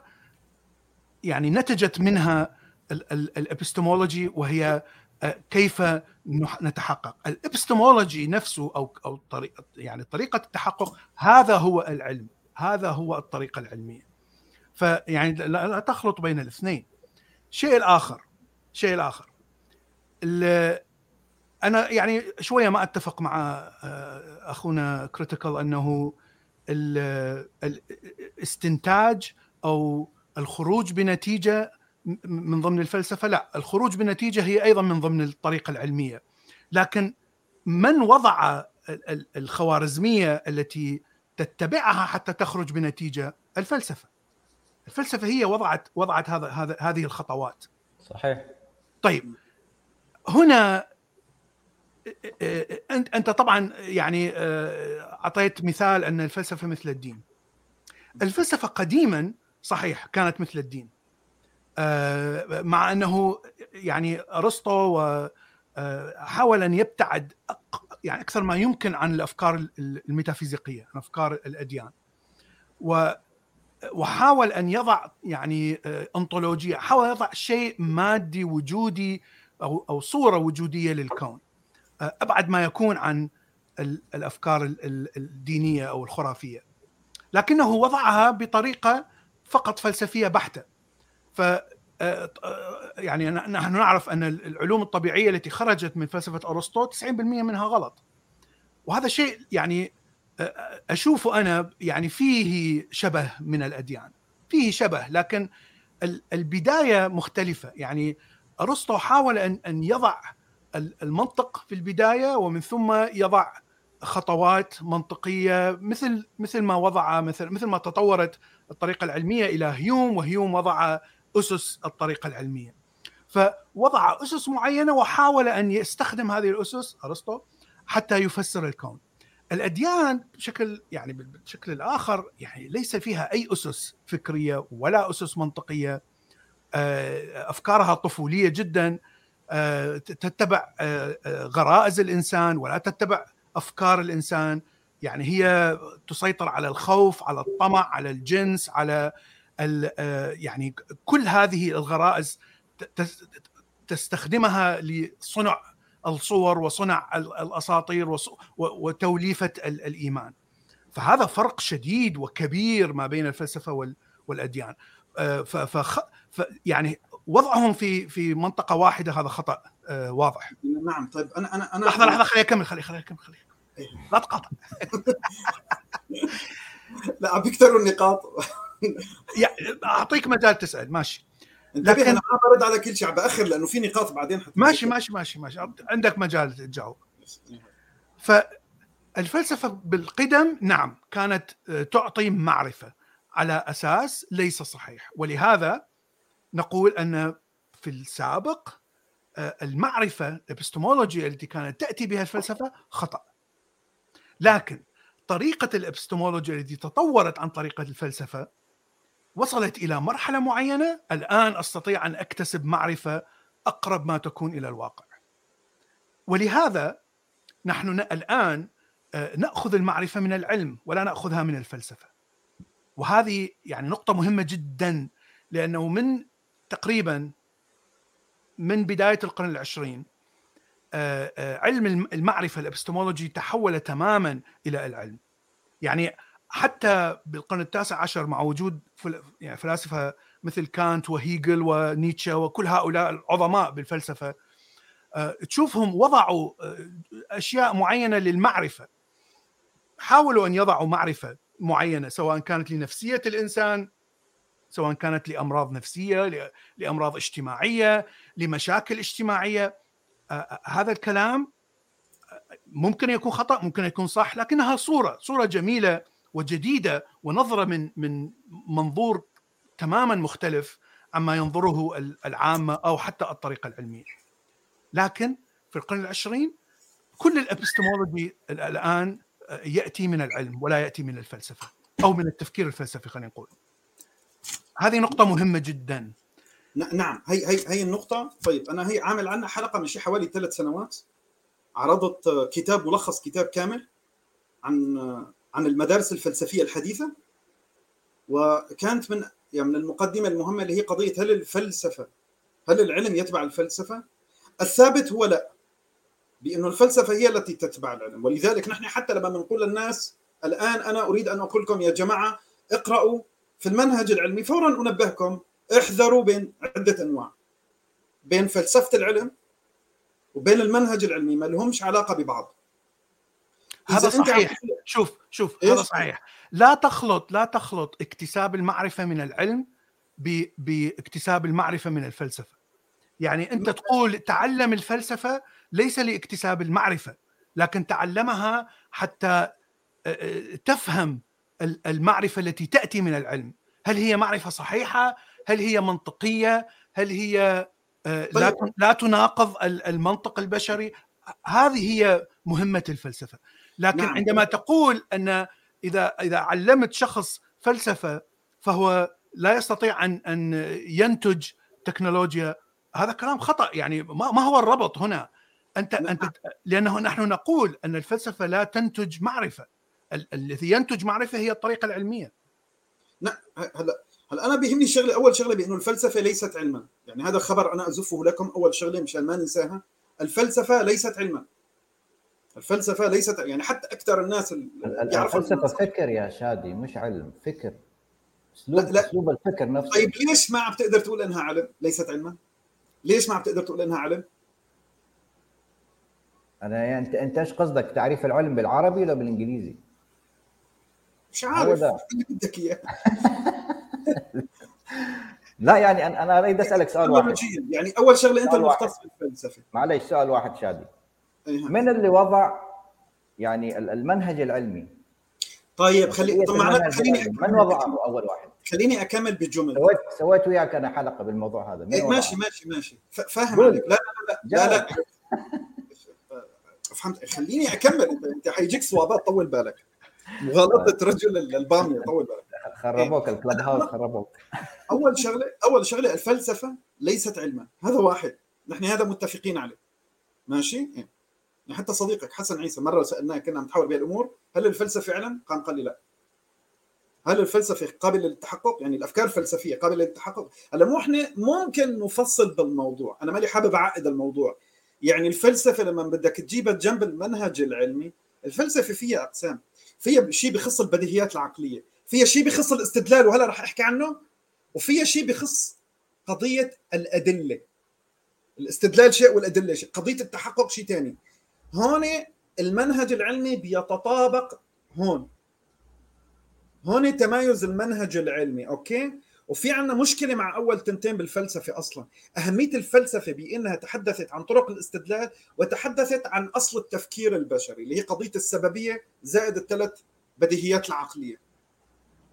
يعني نتجت منها الإبستمولوجي وهي آه، كيف نتحقق. الإبستمولوجي نفسه أو أو طريقه يعني طريقة التحقق هذا هو العلم. هذا هو الطريقة العلمية. فيعني لا تخلط بين الاثنين. الشيء الآخر الشيء الآخر. أنا يعني شوية ما أتفق مع آه، أخونا كريتيكال أنه الاستنتاج أو الخروج بنتيجة من ضمن الفلسفة؟ لا الخروج بنتيجة هي أيضا من ضمن الطريقة العلمية. لكن من وضع الخوارزمية التي تتبعها حتى تخرج بنتيجة؟ الفلسفة. الفلسفة هي وضعت وضعت هذا هذا هذه الخطوات. صحيح. طيب هنا انت أنت طبعا يعني آه، أعطيت مثال أن الفلسفة مثل الدين. الفلسفة قديما صحيح كانت مثل الدين. آه، مع أنه يعني أرسطو آه، حاول أن يبتعد يعني أكثر ما يمكن عن الأفكار الميتافيزيقية عن أفكار الأديان. وحاول أن يضع يعني أنطولوجية حاول يضع شيء مادي وجودي أو أو صورة وجودية للكون. أبعد ما يكون عن الأفكار الدينية أو الخرافية. لكنه وضعها بطريقة فقط فلسفية بحتة. ف آه، آه، يعني نحن نعرف أن العلوم الطبيعية التي خرجت من فلسفة أرسطو 90% منها غلط. وهذا شيء يعني آه، اشوفه أنا يعني فيه شبه من الأديان فيه شبه لكن البداية مختلفة. يعني أرسطو حاول أن أن يضع المنطق في البداية ومن ثم يضع خطوات منطقية مثل مثل ما وضع مثل مثل ما تطورت الطريقة العلمية إلى هيوم وهيوم وضع أسس الطريقة العلمية. فوضع أسس معينة وحاول أن يستخدم هذه الأسس أرسطو حتى يفسر الكون. الأديان بشكل يعني بالشكل الآخر يعني ليس فيها أي أسس فكرية ولا أسس منطقية آه، أفكارها طفولية جدا آه، تتبع آه، غرائز الإنسان ولا تتبع أفكار الإنسان يعني هي تسيطر على الخوف على الطمع على الجنس على يعني كل هذه الغرائز تستخدمها لصنع الصور وصنع الأساطير وتوليفة الإيمان. فهذا فرق شديد وكبير ما بين الفلسفة والأديان. ف يعني وضعهم في في منطقة واحدة هذا خطأ آه واضح. نعم طيب أنا أنا أنا لحظة لحظة خليني أكمل خليني خليني أكمل خليني. لا تقاطع. لا بيكثروا النقاط. أعطيك مجال تسأل. ماشي. لكن أنا ما برد على كل شيء بأخر لأنه في نقاط بعدين ماشي ماشي ماشي ماشي. عندك مجال تجاوب. فالفلسفة بالقدم نعم كانت آه، تعطي معرفة على أساس ليس صحيح. ولهذا نقول أن في السابق آه، المعرفة الإبستمولوجي التي كانت تأتي بها الفلسفة خطأ. لكن طريقة الإبستمولوجي التي تطورت عن طريقه الفلسفة وصلت إلى مرحلة معينة الآن أستطيع أن أكتسب معرفة أقرب ما تكون إلى الواقع. ولهذا نحن الآن آه، نأخذ المعرفة من العلم ولا نأخذها من الفلسفة. وهذه يعني نقطة مهمة جدا لأنه من تقريبا من بداية القرن العشرين علم المعرفة الإبستمولوجي تحول تماما إلى العلم. يعني حتى بالقرن التاسع عشر مع وجود يعني فلاسفة مثل كانت وهيجل ونيتشه وكل هؤلاء العظماء بالفلسفة آه، تشوفهم وضعوا أشياء معينة للمعرفة. حاولوا أن يضعوا معرفة معينة سواء كانت لنفسية الإنسان سواء كانت لأمراض نفسية لأمراض اجتماعية لمشاكل اجتماعية. هذا الكلام ممكن يكون خطأ ممكن يكون صح لكنها صورة صورة جميلة وجديدة ونظرة من من منظور تماما مختلف عما ينظره العامة أو حتى الطريقة العلمية. لكن في القرن العشرين كل الإبستمولوجي الآن يأتي من العلم ولا يأتي من الفلسفة أو من التفكير الفلسفي خلينا نقول. هذه نقطة مهمة جدا. نعم هي هي هي النقطة. طيب أنا هي عامل عنها حلقة من شي حوالي ثلاث سنوات. عرضت كتاب ملخص كتاب كامل عن عن المدارس الفلسفية الحديثة. وكانت من يعني من المقدمة المهمة اللي هي قضية هل الفلسفة هل العلم يتبع الفلسفة؟ الثابت هو لا بانه الفلسفة هي التي تتبع العلم. ولذلك نحن حتى لما بنقول للناس الآن أنا أريد أن أقول لكم يا جماعة اقرأوا في المنهج العلمي. فورا أنبهكم احذروا بين عدة أنواع. بين فلسفة العلم وبين المنهج العلمي ما لهمش علاقة ببعض. هذا صحيح. شوف شوف هذا صحيح. لا تخلط لا تخلط اكتساب المعرفة من العلم باكتساب المعرفة من الفلسفة. يعني أنت تقول تعلم الفلسفة ليس لاكتساب المعرفة لكن تعلمها حتى تفهم المعرفة التي تأتي من العلم. هل هي معرفة صحيحة؟ هل هي منطقية؟ هل هي لا طيب. لا تناقض المنطق البشري؟ هذه هي مهمة الفلسفة. لكن نعم. عندما تقول أن إذا إذا علمت شخص فلسفة فهو لا يستطيع أن أن ينتج تكنولوجيا هذا كلام خطأ. يعني ما هو الربط هنا؟ أنت نعم. أنت لأنه نحن نقول أن الفلسفة لا تنتج معرفة. الذي ينتج معرفة هي الطريقة العلمية. نعم هلا هلا أنا بيهمني شغلة أول شغلة بانه الفلسفة ليست علما. يعني هذا خبر أنا أزفه لكم أول شغلة مشان ما ننساها. الفلسفة ليست علما. الفلسفة ليست يعني حتى أكثر الناس الفلسفة فكر يا شادي مش علم فكر. اسلوب لا لا. أسلوب الفكر نفسه. طيب ليش ما عم تقدر تقول إنها علم؟ ليست علما. ليش ما عم تقدر تقول إنها علم؟ أنا يعني انت أنت إيش قصدك؟ تعريف العلم بالعربي ولا بالإنجليزي؟ مش عارف. بدك إياه. لا يعني أنا أريد أسألك سؤال واحد. يعني أول شغلة أنت المختص بالفلسفة. معلش سؤال واحد شادي. إيه. من اللي وضع يعني المنهج العلمي؟ طيب خلي طب معنا خليني من وضعه أول واحد؟ خليني أكمل بجمل سويت سويت وياك أنا حلقة بالموضوع هذا. إيه ماشي ماشي ماشي. فاهم عليك. لا لا لا لا, لا, لا. فهمت. خليني أكمل. انت أنت حيجيك صوابات طول بالك. مغالطة رجل البامية طول بالك. خربوك إيه. الكلب هاوس خربوك أول شغلة أول شغلة الفلسفة ليست علما هذا واحد نحن هذا متفقين عليه ماشي إيه. يعني حتى صديقك حسن عيسى مرة سألناه كنا نتحاور بها الأمور هل الفلسفة علم؟ قال قال لي لا هل الفلسفة قابلة للتحقق؟ يعني الأفكار الفلسفية قابلة للتحقق؟ هلا مو إحنا ممكن نفصل بالموضوع، أنا مالي حابب أعقد الموضوع. يعني الفلسفة لما بدك تجيبها جنب المنهج العلمي، الفلسفة فيها أقسام، فيها شيء بخص البديهيات العقلية، فيها شيء بخص الاستدلال وهلا راح احكي عنه، وفيها شيء بخص قضية الأدلة. الاستدلال شيء والأدلة شيء، قضية التحقق شيء ثاني. هون المنهج العلمي بيتطابق هون. هون تمايز المنهج العلمي okay؟ وفي عندنا مشكلة مع أول تنتين بالفلسفة أصلا. أهمية الفلسفة بإنها تحدثت عن طرق الاستدلال وتحدثت عن أصل التفكير البشري اللي هي قضية السببية زائد الثلاث بديهيات العقلية.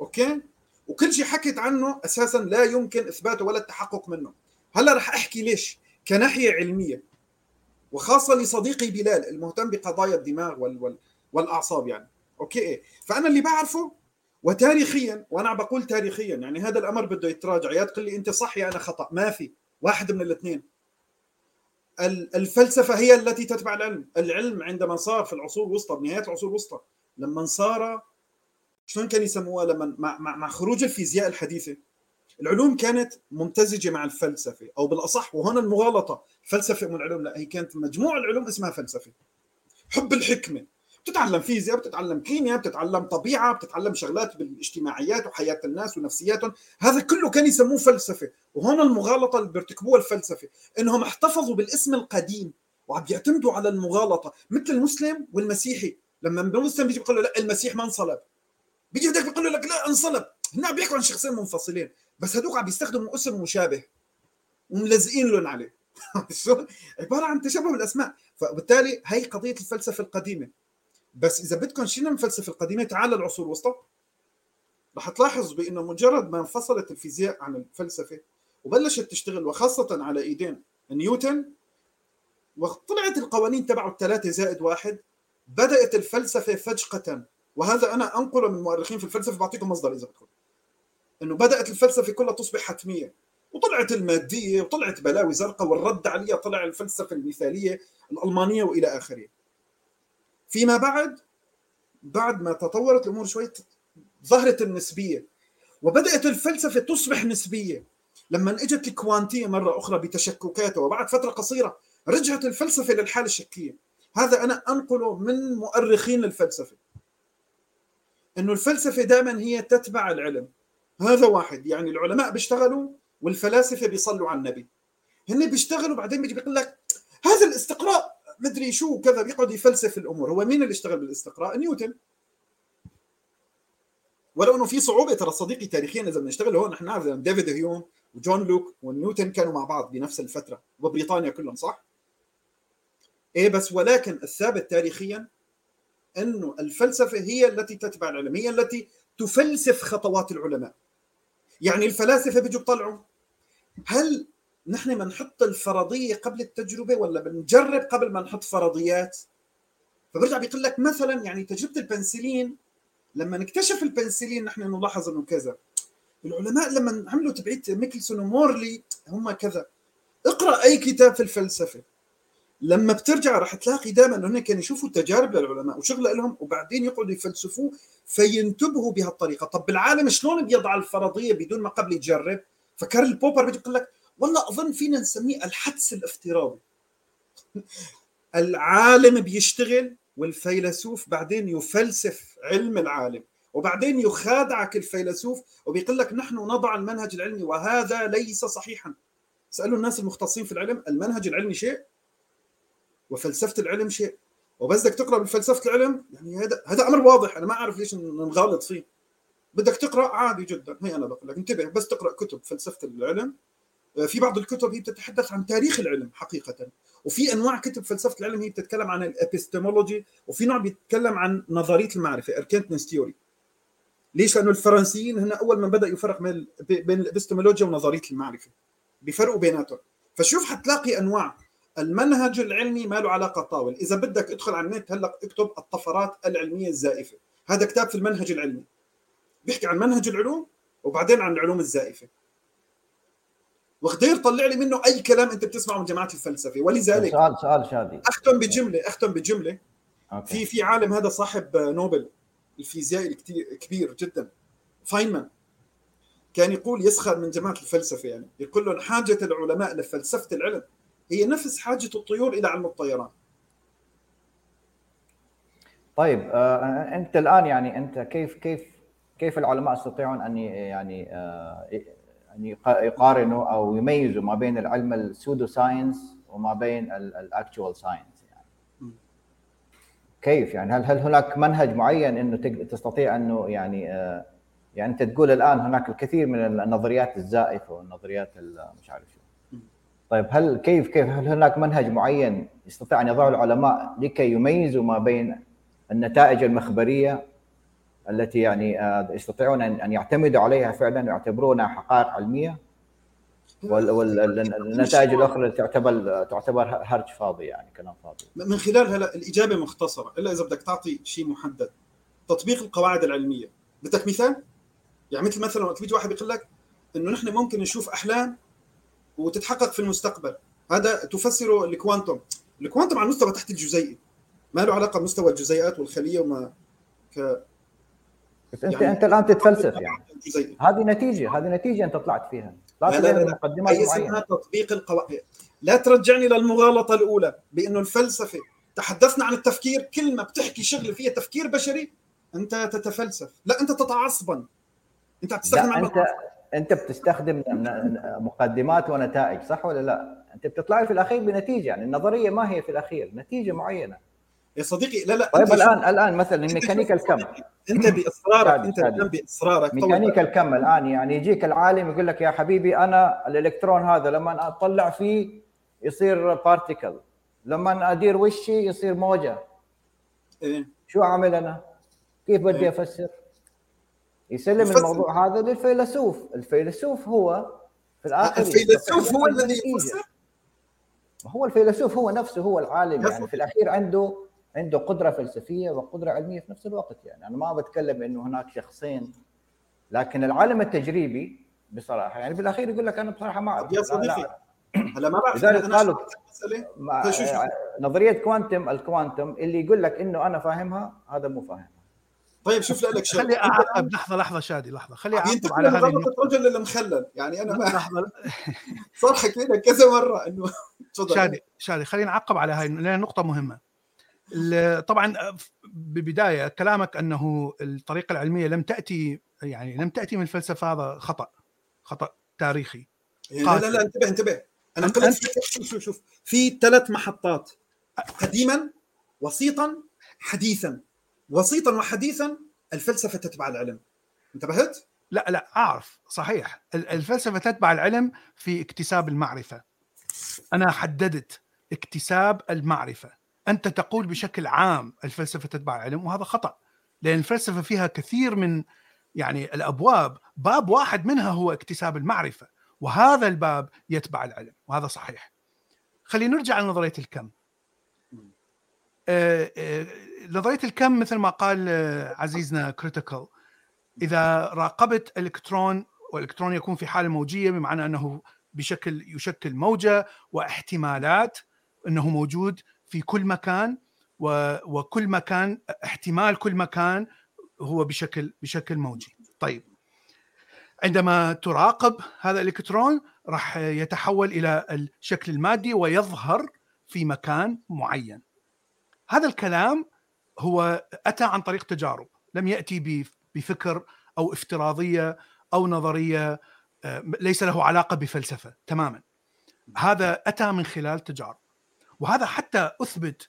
okay؟ وكل شيء حكيت عنه أساسا لا يمكن إثباته ولا التحقق منه. هلأ رح أحكي ليش؟ كناحية علمية. وخاصة لصديقي بلال المهتم بقضايا الدماغ وال وال والأعصاب يعني. أوكي؟ فأنا اللي بعرفه وتاريخيا وأنا بقول تاريخيا يعني هذا الأمر بده يتراجع. يا تقول لي أنت صح يا أنا خطأ. ما في. واحد من الاثنين. الفلسفة هي التي تتبع العلم. العلم عندما صار في العصور الوسطى بنهاية العصور الوسطى لما صار شلون كان يسموها لما مع, مع, مع خروج الفيزياء الحديثة؟ العلوم كانت ممتزجة مع الفلسفة أو بالأصح وهنا المغالطة فلسفة من العلوم لا هي كانت مجموع العلوم اسمها فلسفة. حب الحكمة بتتعلم فيزياء بتتعلم كيمياء بتتعلم طبيعة بتتعلم شغلات بالاجتماعيات وحياة الناس ونفسياتهم هذا كله كان يسموه فلسفة وهون المغالطة اللي بيرتكبوها الفلسفة إنهم احتفظوا بالاسم القديم وعم بيعتمدوا على المغالطة مثل المسلم والمسيحي. لما المسلم بيجي بيقول له لا المسيح ما انصلب. بيجي هذاك بيقول لك لا انصلب. هنا بيحكوا عن شخصين منفصلين. بس هذوك عم بيستخدموا اسم مشابه وملزقين لهم عليه. عبارة عن تشابه بالأسماء. فبالتالي هي قضية الفلسفة القديمة. بس إذا بدكم شيء من الفلسفة القديمة تعال للعصور الوسطى. رح تلاحظ بإنه مجرد ما انفصلت الفيزياء عن الفلسفة وبلشت تشتغل وخاصة على إيدين نيوتن وطلعت القوانين تبعه الثلاثة زائد واحد بدأت الفلسفة فجقة. وهذا أنا أنقله من مؤرخين في الفلسفة بعطيكم مصدر إذا بدكم إنه بدأت الفلسفة كلها تصبح حتمية وطلعت المادية وطلعت بلاوي زرقاء والرد عليها طلع الفلسفة المثالية الألمانية وإلى آخره. فيما بعد بعد ما تطورت الأمور شوي ظهرت النسبية وبدأت الفلسفة تصبح نسبية. لما إجت الكوانتية مرة أخرى بتشككاتها وبعد فترة قصيرة رجعت الفلسفة للحالة الشكيه هذا أنا أنقله من مؤرخين الفلسفه إنه الفلسفة دائما هي تتبع العلم. هذا واحد. يعني العلماء بيشتغلوا والفلاسفة بيصلوا على النبي. هن بيشتغلوا بعدين بيجي بيقول لك هذا الاستقراء مدري شو كذا بيقعد يفلسف الأمور. هو مين اللي اشتغل بالاستقراء؟ نيوتن. ولو إنه في صعوبة ترى صديقي تاريخيا إذا بنشتغل هون نحن نعرف ديفيد هيوم وجون لوك ونيوتن كانوا مع بعض بنفس الفترة. وبريطانيا كلهم صح؟ إيه بس ولكن الثابت تاريخيا انه الفلسفة هي التي تتبع العلم هي التي تفلسف خطوات العلماء. يعني الفلاسفة بيجوا بيطلعوا هل نحن بنحط الفرضية قبل التجربة ولا بنجرب قبل ما نحط فرضيات؟ فبرجع بيقول لك مثلا يعني تجربة البنسلين لما نكتشف البنسلين نحن نلاحظ إنه كذا. العلماء لما عملوا تبعية ميكلسون ومورلي هم كذا. اقرأ أي كتاب في الفلسفة. لما بترجع رح تلاقي دائما إنه كانوا يشوفوا تجارب للعلماء وشغل لهم وبعدين يقعدوا يفلسفوه فينتبهوا بهالطريقة، طب بالعالم شلون بيضع الفرضية بدون ما قبل يجرب؟ فكارل بوبر بيجي يقول لك والله أظن فينا نسميه الحدس الافتراضي. العالم بيشتغل والفيلسوف بعدين يفلسف علم العالم وبعدين يخادعك الفيلسوف وبيقول لك نحن نضع المنهج العلمي وهذا ليس صحيحا سألوا الناس المختصين في العلم المنهج العلمي شيء وفلسفة العلم شيء. وبس بدك تقرأ بفلسفة العلم؟ يعني هذا هذا أمر واضح. أنا ما أعرف ليش نغالط فيه. بدك تقرأ؟ عادي جدا. هي أنا بقول لك. انتبه بس تقرأ كتب فلسفة العلم. آه، في بعض الكتب هي بتتحدث عن تاريخ العلم حقيقه. وفي أنواع كتب فلسفة العلم هي بتتكلم عن الابستمولوجي وفي نوع بيتكلم عن نظرية المعرفة اركنتنس theory ليش؟ لأنه الفرنسيين هن أول من بدا يفرق بين الابستمولوجيا ونظرية المعرفة. بيفرقوا بيناتهم. فشوف حتلاقي أنواع. المنهج العلمي ما له علاقة طاول إذا بدك ادخل على النت هلأ اكتب الطفرات العلمية الزائفة. هذا كتاب في المنهج العلمي. بيحكي عن منهج العلوم وبعدين عن العلوم الزائفة. وغدير طلع لي منه أي كلام أنت بتسمعه من جماعة الفلسفة. ولذلك سؤال سؤال شادي. أختم بجملة أختم بجملة. Okay. في في عالم هذا صاحب نوبل الفيزيائي الكبير جدا فاينمان. كان يقول يسخر من جماعة الفلسفة يعني. يقول لهم حاجة العلماء لفلسفة العلم هي نفس حاجة الطيور إلى علم الطيران. طيب آه أنت الآن يعني أنت كيف كيف كيف العلماء يستطيعون أن يعني آه أن يقارنوا أو يميزوا ما بين العلم ال pseudo science وما بين ال actual science يعني؟ كيف يعني؟ هل هل هناك منهج معين إنه تستطيع أنه يعني آه يعني أنت تقول الآن هناك الكثير من النظريات الزائفة والنظريات مش عارف طيب هل كيف كيف هل هناك منهج معين يستطيع أن يضعه العلماء لكي يميزوا ما بين النتائج المخبرية التي يعني آه، يستطيعون ان يعتمدوا عليها فعلا ويعتبرونها حقائق علمية؟ والنتائج الأخرى تعتبر تعتبر هرج فاضي يعني كلام فاضي. من خلال هلا الإجابة مختصرة إلا إذا بدك تعطي شيء محدد. تطبيق القواعد العلمية بدك مثال؟ يعني مثل مثلا وقت بيجي واحد بيقول لك إنه نحن ممكن نشوف أحلام وتتحقق في المستقبل. هذا تفسره الكوانتوم الكوانتوم على المستوى تحت الجزيئي ما له علاقة بمستوى الجزيئات والخلية وما ك بس انت يعني أنت الآن تتفلسف يعني. هذه نتيجة هذه نتيجة أنت طلعت فيها. لا لا لا, لا. هي اسمها تطبيق القواعد. لا ترجعني للمغالطه الأولى بانه الفلسفة تحدثنا عن التفكير كلمه بتحكي شغلة فيها تفكير بشري أنت تتفلسف. لا أنت تتعصبا أنت بتستخدم أنت أنت بتستخدم مقدمات ونتائج صح ولا لا؟ أنت بتطلع في الأخير بنتيجة يعني النظرية ما هي في الأخير نتيجة معينة يا صديقي لا لا طيب الان الآن مثلا ميكانيكا الكم أنت بإصرارك أنت الآن بإصرارك ميكانيكا الكم الآن يعني يجيك العالم يقول لك يا حبيبي أنا الإلكترون هذا لما أطلع فيه يصير particle لما أدير وشي يصير موجة إيه؟ شو أعمل أنا؟ كيف بدي إيه؟ أفسر؟ يسلم يفسر. الموضوع هذا للفيلسوف. الفيلسوف هو في الآخر الفيلسوف هو الذي يفسر؟ هو الفيلسوف هو نفسه هو العالم يعني. في الأخير عنده عنده قدرة فلسفية وقدرة علمية في نفس الوقت يعني. أنا ما بتكلم إنه هناك شخصين لكن العالم التجريبي بصراحة يعني. بالأخير يقول لك أنا بصراحة ما أعرف. يا صديقي هلا ما بعرف لذلك قالوا نظرية كوانتم الكوانتم اللي يقول لك إنه أنا فاهمها هذا مو فاهم. طيب شوف لك شيء خلي اعقب لحظة لحظة شادي لحظة. خلي اعقب على هذه النقطة. الرجل المخلل يعني أنا ما لحظة صار حكينا كذا مرة إنه تفضل. شادي شادي خلينا نعقب على هاي لأن نقطة مهمة. طبعا ببداية كلامك أنه الطريقة العلمية لم تأتي يعني لم تأتي من الفلسفه هذا خطأ خطأ تاريخي. إيه، لا لا لا انتبه انتبه. أنا قلت شوف شوف شوف. في ثلاث محطات. قديما وسيطا حديثا. وسيطا وحديثا الفلسفة تتبع العلم. انتبهت؟ لا لا أعرف صحيح. الفلسفة تتبع العلم في اكتساب المعرفة. أنا حددت اكتساب المعرفة. أنت تقول بشكل عام الفلسفة تتبع العلم وهذا خطأ لأن الفلسفة فيها كثير من يعني الأبواب. باب واحد منها هو اكتساب المعرفة وهذا الباب يتبع العلم وهذا صحيح. خلينا نرجع لنظرية الكم. نظريه الكم مثل ما قال آه، عزيزنا كريتيكال إذا راقبت الكترون والإلكترون يكون في حالة موجية بمعنى أنه بشكل يشكل موجة واحتمالات أنه موجود في كل مكان وكل مكان احتمال كل مكان هو بشكل بشكل موجي. طيب. عندما تراقب هذا الإلكترون راح يتحول إلى الشكل المادي ويظهر في مكان معين. هذا الكلام هو أتى عن طريق تجارب. لم يأتي بفكر أو افتراضية أو نظرية آه، ليس له علاقة بفلسفة تماما. هذا أتى من خلال تجارب. وهذا حتى أثبت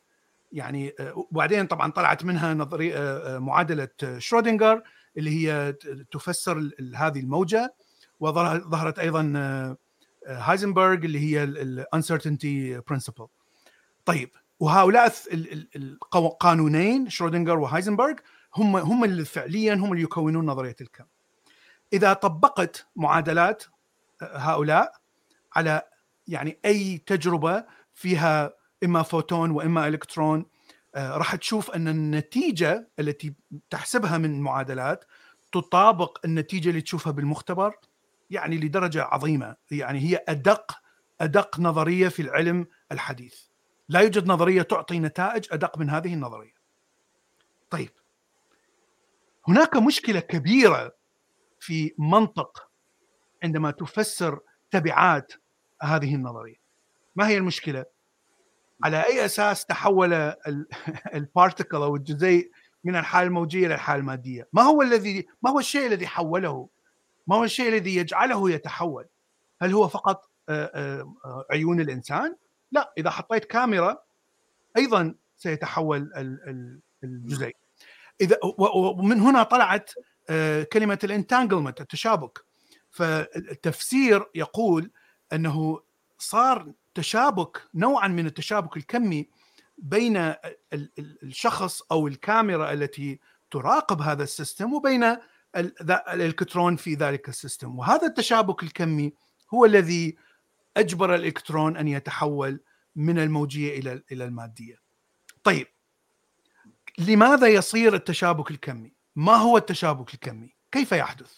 يعني آه، وبعدين طبعا طلعت منها نظريه آه، معادلة شرودنجر اللي هي تفسر هذه الموجة. وظهرت أيضا هايزنبرغ اللي هي ال uncertainty principle طيب وهؤلاء القانونين شرودنجر وهايزنبرغ هم هم اللي فعليا هم اللي يكونون نظرية الكم. إذا طبقت معادلات آه، هؤلاء على يعني أي تجربة فيها إما فوتون وإما إلكترون آه، راح تشوف أن النتيجة التي تحسبها من المعادلات تطابق النتيجة اللي تشوفها بالمختبر يعني لدرجة عظيمة يعني هي ادق أدق نظرية في العلم الحديث. لا يوجد نظرية تعطي نتائج أدق من هذه النظرية. طيب هناك مشكلة كبيرة في منطق عندما تفسر تبعات هذه النظرية. ما هي المشكلة؟ على أي أساس تحول البارتكل أو الجزيء من الحالة الموجية إلى الحالة المادية؟ ما هو الذي ما هو الشيء الذي حوله؟ ما هو الشيء الذي يجعله يتحول؟ هل هو فقط عيون الإنسان؟ لا إذا حطيت كاميرا أيضا سيتحول الجزيء. إذا ومن هنا طلعت آه، كلمة الانتانجلمنت التشابك. فالتفسير يقول أنه صار تشابك نوعا من التشابك الكمي بين الشخص أو الكاميرا التي تراقب هذا ال system وبين الالكترون في ذلك السيستم. وهذا التشابك الكمي هو الذي أجبر الإلكترون أن يتحول من الموجية إلى إلى المادية. طيب لماذا يصير التشابك الكمي؟ ما هو التشابك الكمي؟ كيف يحدث؟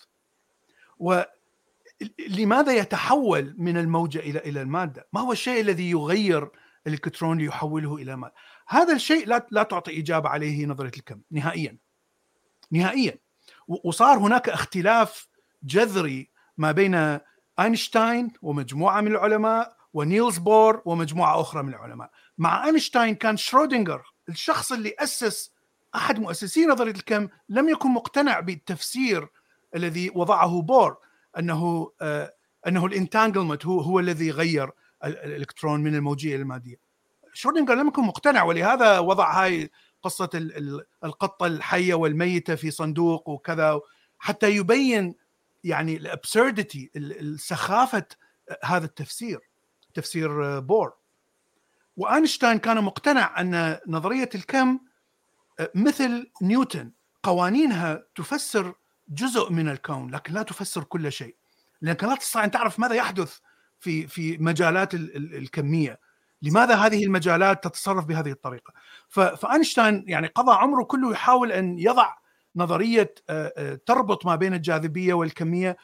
ولماذا يتحول من الموجة إلى إلى المادة؟ ما هو الشيء الذي يغير الإلكترون ليحوله إلى ماده؟ هذا الشيء لا لا تعطي إجابة عليه نظرية الكم نهائيا. نهائيا. وصار هناك اختلاف جذري ما بين أينشتاين ومجموعة من العلماء ونيلز بور ومجموعة أخرى من العلماء. مع أينشتاين كان شرودنجر الشخص اللي أسس أحد مؤسسي نظرية الكم لم يكن مقتنع بالتفسير الذي وضعه بور أنه آه أنه ال entanglement هو هو الذي غير الإلكترون من الموجية إلى المادية. شرودنجر لم يكن مقتنع ولهذا وضع هاي قصة القطة الحية والميتة في صندوق وكذا حتى يبين يعني ال absurdity السخافة هذا التفسير تفسير بور. وأينشتاين كان مقتنع أن نظرية الكم مثل نيوتن قوانينها تفسر جزء من الكون لكن لا تفسر كل شيء. لأنك لا تستطيع أن تعرف ماذا يحدث في في مجالات الكمية. لماذا هذه المجالات تتصرف بهذه الطريقة؟ فأينشتاين يعني قضى عمره كله يحاول أن يضع نظرية آه، آه، تربط ما بين الجاذبية والكمية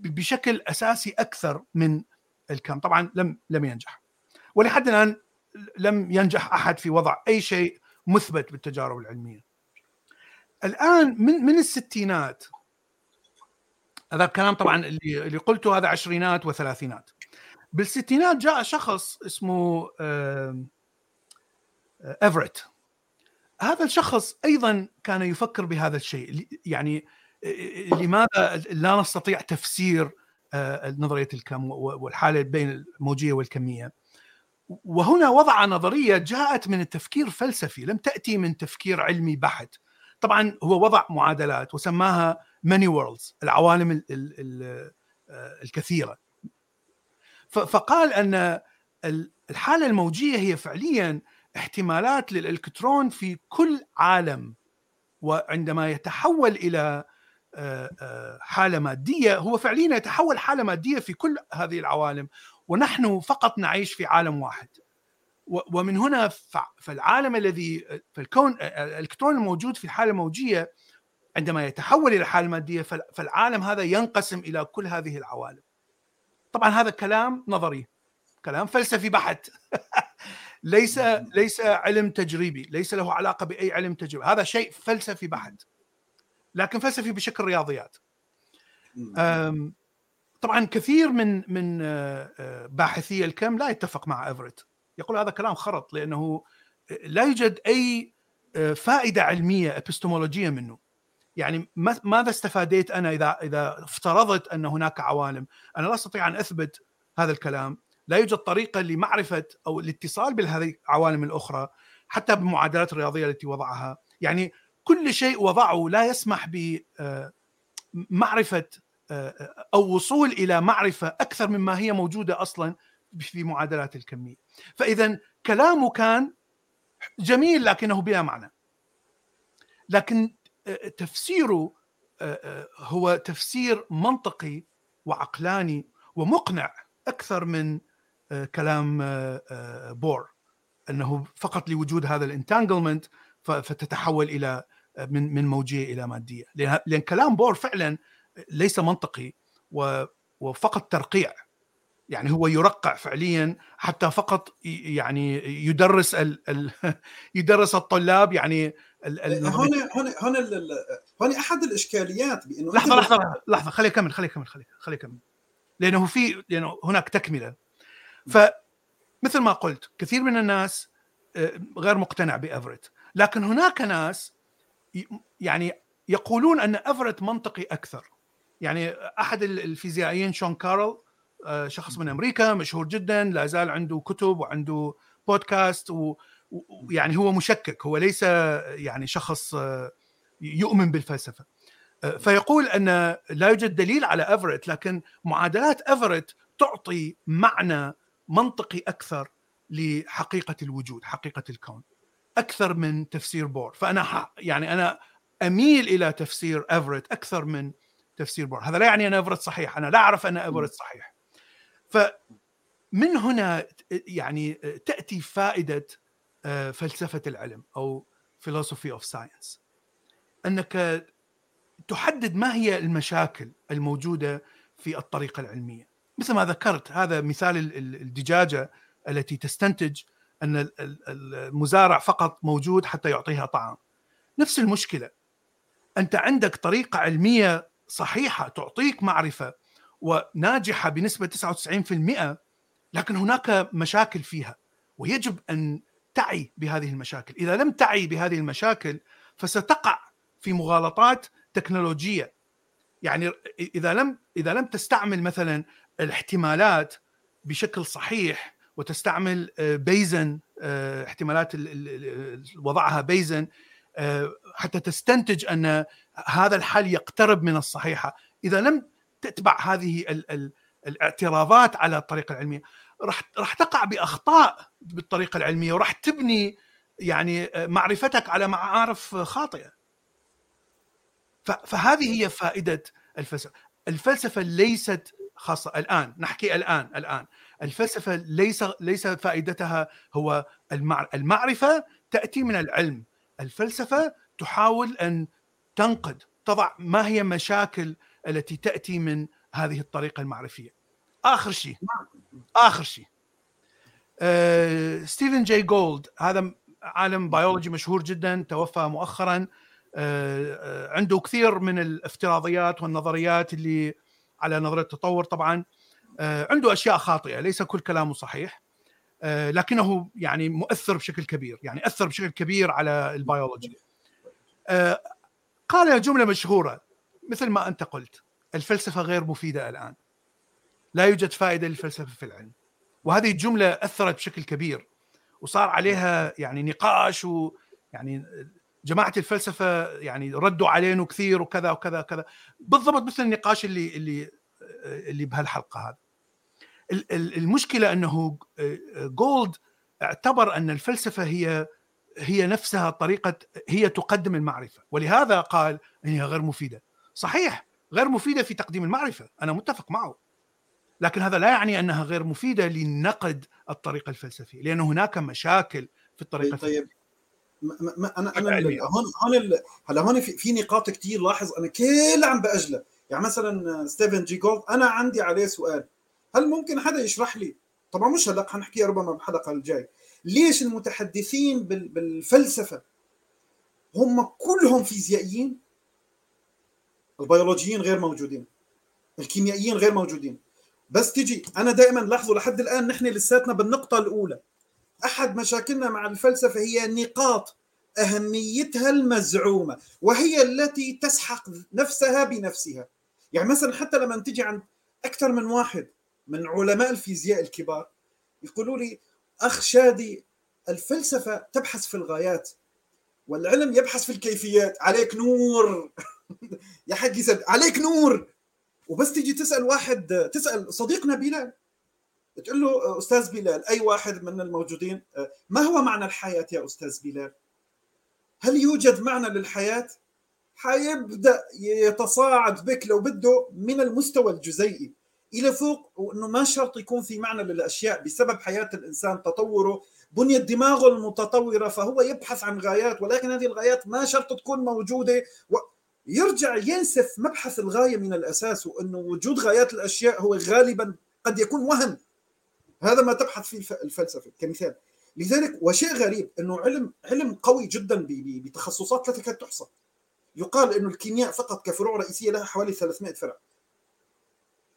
بشكل أساسي أكثر من الكم. طبعا لم لم ينجح. ولحد الآن لم ينجح أحد في وضع أي شيء مثبت بالتجارب العلمية. الآن من من الستينات هذا الكلام طبعا اللي اللي قلته هذا عشرينات وثلاثينات. بالستينات جاء شخص اسمه ايفرت هذا الشخص أيضا كان يفكر بهذا الشيء. يعني لماذا لا نستطيع تفسير نظرية الكم والحالة بين الموجية والكمية؟ وهنا وضع نظرية جاءت من التفكير الفلسفي لم تأتي من تفكير علمي بحت. طبعا هو وضع معادلات وسماها ماني وورلدز العوالم الكثيرة. فقال أن الحالة الموجية هي فعليا احتمالات للإلكترون في كل عالم وعندما يتحول إلى حالة مادية هو فعليا يتحول حالة مادية في كل هذه العوالم ونحن فقط نعيش في عالم واحد. ومن هنا فالعالم الذي فالكون الإلكترون الموجود في الحاله الموجيه عندما يتحول إلى حالة مادية فالعالم هذا ينقسم إلى كل هذه العوالم. طبعا هذا كلام نظري كلام فلسفي بحت. ليس ليس علم تجريبي ليس له علاقة بأي علم تجريبي. هذا شيء فلسفي بحت لكن فلسفي بشكل رياضيات. طبعا كثير من من آه، آه، باحثي الكم لا يتفق مع ايفرت يقول هذا كلام خرط لأنه لا يوجد أي آه، فائدة علمية إبستمولوجية منه. يعني ماذا استفاديت أنا إذا إذا افترضت أن هناك عوالم؟ أنا لا أستطيع أن أثبت هذا الكلام. لا يوجد طريقة لمعرفة أو الاتصال بهذه العوالم الأخرى حتى بالمعادلات الرياضية التي وضعها. يعني كل شيء وضعه لا يسمح بمعرفه آه، آه، أو وصول إلى معرفة أكثر مما هي موجودة أصلا في معادلات الكمية. فاذا كلامه كان جميل لكنه بلا معنى. لكن آه، تفسيره هو تفسير منطقي وعقلاني ومقنع أكثر من كلام بور أنه فقط لوجود هذا ال entanglement فتتحول إلى من من موجية إلى مادية. لأن كلام بور فعلا ليس منطقي وفقط ترقيع. يعني هو يرقع فعليا حتى فقط يعني يدرس ال ال يدرس الطلاب يعني هون هون هون هون أحد الإشكاليات بأنه لحظة لحظة لحظة خليه يكمل خليه يكمل خليه يكمل. لأنه في لأنه هناك تكملة. فمثل ما قلت كثير من الناس آه، غير مقتنع بافرت لكن هناك ناس يعني يقولون أن ايفرت منطقي أكثر. يعني أحد الفيزيائيين شون كارول آه، شخص من أمريكا مشهور جدا لا زال عنده كتب وعنده بودكاست ويعني هو مشكك. هو ليس يعني شخص آه، يؤمن بالفلسفة. فيقول أن لا يوجد دليل على ايفرت لكن معادلات ايفرت تعطي معنى منطقي أكثر لحقيقة الوجود حقيقة الكون. أكثر من تفسير بور. فأنا يعني أنا أميل إلى تفسير ايفرت أكثر من تفسير بور. هذا لا يعني أن ايفرت صحيح. أنا لا أعرف أن ايفرت صحيح. فمن هنا يعني تأتي فائدة آه، فلسفة العلم أو philosophy of science أنك تحدد ما هي المشاكل الموجودة في الطريقة العلمية. مثل ما ذكرت هذا مثال الدجاجة التي تستنتج أن المزارع فقط موجود حتى يعطيها طعام. نفس المشكلة. أنت عندك طريقة علمية صحيحة تعطيك معرفة وناجحة بنسبة 99% لكن هناك مشاكل فيها ويجب أن تعي بهذه المشاكل، إذا لم تعي بهذه المشاكل فستقع في مغالطات تكنولوجية. يعني إذا لم إذا لم تستعمل مثلا الاحتمالات بشكل صحيح وتستعمل آه، بيزن آه، احتمالات وضعها بيزن آه، حتى تستنتج أن هذا الحل يقترب من الصحيحة. إذا لم تتبع هذه ال ال الاعتراضات على الطريقة العلمية راح راح تقع بأخطاء بالطريقة العلمية وراح تبني يعني معرفتك على معارف خاطئة. فهذه هي فائدة الفلسفة. الفلسفة ليست خاصة الآن نحكي الآن الآن. الفلسفة ليس ليس فائدتها هو المعرفة تأتي من العلم. الفلسفة تحاول أن تنقد تضع ما هي مشاكل التي تأتي من هذه الطريقة المعرفية. آخر شيء آخر شيء. آه، ستيفن جاي جولد هذا عالم بيولوجي مشهور جدا توفى مؤخرا. عنده كثير من الافتراضيات والنظريات اللي على نظرية التطور طبعا عنده أشياء خاطئة ليس كل كلامه صحيح لكنه يعني مؤثر بشكل كبير يعني أثر بشكل كبير على البيولوجي. قال جملة مشهورة مثل ما أنت قلت الفلسفة غير مفيدة الآن. لا يوجد فائدة للفلسفة في العلم. وهذه الجملة أثرت بشكل كبير وصار عليها يعني نقاش ويعني جماعة الفلسفة يعني ردوا علينا كثير وكذا وكذا وكذا. بالضبط مثل النقاش اللي اللي اللي بهالحلقة هذا المشكلة أنه جولد اعتبر أن الفلسفة هي هي نفسها طريقة هي تقدم المعرفة. ولهذا قال هي غير مفيدة. صحيح غير مفيدة في تقديم المعرفة. أنا متفق معه. لكن هذا لا يعني أنها غير مفيدة لنقد الطريقة الفلسفية لأن هناك مشاكل في الطريقة طيب, طيب. ما ما أنا أنا هون هون هلا هون في, في نقاط كثير لاحظ أنا كل عم باجله يعني مثلا ستيفن جي جولد أنا عندي عليه سؤال. هل ممكن حدا يشرح لي؟ طبعا مش هلا حنحكيها ربما بالحلقة الجاي. ليش المتحدثين بالفلسفة؟ هم كلهم فيزيائيين البيولوجيين غير موجودين الكيميائيين غير موجودين. بس تجي أنا دائما لاحظوا لحد الآن نحن لساتنا بالنقطة الأولى. أحد مشاكلنا مع الفلسفة هي نقاط أهميتها المزعومة وهي التي تسحق نفسها بنفسها. يعني مثلا حتى لما تجي عند أكثر من واحد من علماء الفيزياء الكبار يقولوا لي أخ شادي الفلسفة تبحث في الغايات والعلم يبحث في الكيفيات. عليك نور. يا حق عليك نور. وبس تيجي تسأل واحد تسأل صديقنا بلال. تقول له أستاذ بلال أي واحد من الموجودين؟ ما هو معنى الحياة يا أستاذ بلال؟ هل يوجد معنى للحياة؟ حيبدأ يتصاعد بك لو بده من المستوى الجزيئي إلى فوق وإنه ما شرط يكون في معنى للأشياء بسبب حياة الإنسان تطوره بنية دماغه المتطورة فهو يبحث عن غايات ولكن هذه الغايات ما شرط تكون موجودة و... يرجع ينسف مبحث الغاية من الأساس وإنه وجود غايات الأشياء هو غالبا قد يكون وهم. هذا ما تبحث فيه الفلسفة كمثال. لذلك وشيء غريب إنه علم علم قوي جدا بتخصصات لا تكاد تحصى. يقال إنه الكيمياء فقط كفروع رئيسية لها حوالي 300 فرع.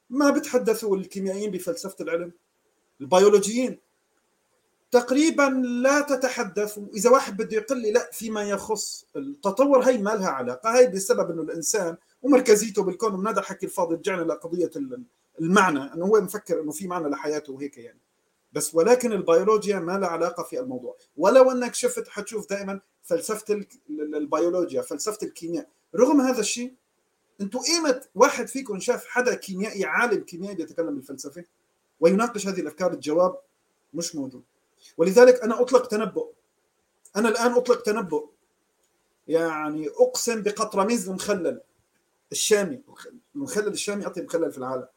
ما بتحدثوا الكيميائيين بفلسفة العلم؟ البيولوجيين. تقريبا لا تتحدث. إذا واحد بده يقول لي لا فيما يخص التطور هي ما لها علاقة. هي بسبب إنه الإنسان ومركزيته بالكون. ومن هذا الحكي الفاضي رجعنا لقضيه المعنى أنه هو مفكر إنه في معنى لحياته وهيك يعني. بس ولكن البيولوجيا ما لها علاقة في الموضوع. ولو إنك شفت حتشوف دائما فلسفة البيولوجيا فلسفة الكيمياء. رغم هذا الشيء أنتم ايمت واحد فيكم شاف حدا كيميائي عالم كيميائي بيتكلم بالفلسفة؟ ويناقش هذه الأفكار الجواب مش موجود. ولذلك أنا أطلق تنبؤ. أنا الآن أطلق تنبؤ. يعني أقسم بقطرميز المخلل. الشامي. المخلل الشامي أطيب مخلل في العالم.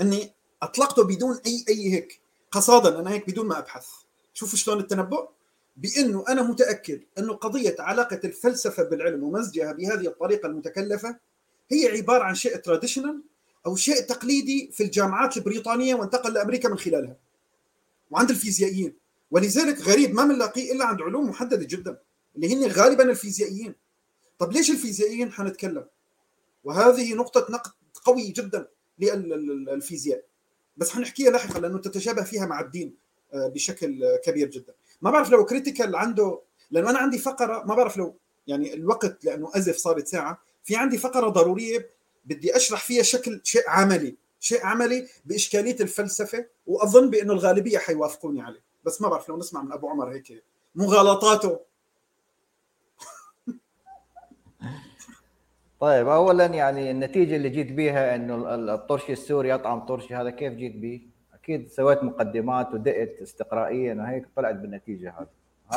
اني اطلقته بدون اي اي هيك قصادا أنا هيك بدون ما ابحث. شوفوا شلون التنبؤ؟ بانه أنا متاكد انه قضيه علاقه الفلسفه بالعلم ومزجها بهذه الطريقة المتكلفه هي عباره عن شيء traditional أو شيء تقليدي في الجامعات البريطانيه وانتقل لامريكا من خلالها. وعند الفيزيائيين. ولذلك غريب ما بنلاقيه إلا عند علوم محددة جدا اللي هن غالبا الفيزيائيين. طب ليش الفيزيائيين؟ حنتكلم. وهذه نقطة نقد قوي جدا. للفيزياء بس حنحكيها لاحقا لأنه تتشابه فيها مع الدين آه، بشكل كبير جدا. ما بعرف لو Critical عنده لأنه أنا عندي فقرة ما بعرف لو يعني الوقت لأنه أزف صارت ساعة في عندي فقرة ضرورية بدي أشرح فيها شكل شيء عملي. شيء عملي بإشكالية الفلسفة وأظن بانه الغالبية حيوافقوني عليه. بس ما بعرف لو نسمع من أبو عمر هيك مغالطاته. طيب اولا يعني النتيجة اللي جيت بيها إنه الطرشي السوري أطعم طرشي هذا كيف جيت بيه؟ أكيد سويت مقدمات ودقت استقرائيا وهيك طلعت بالنتيجة هذه.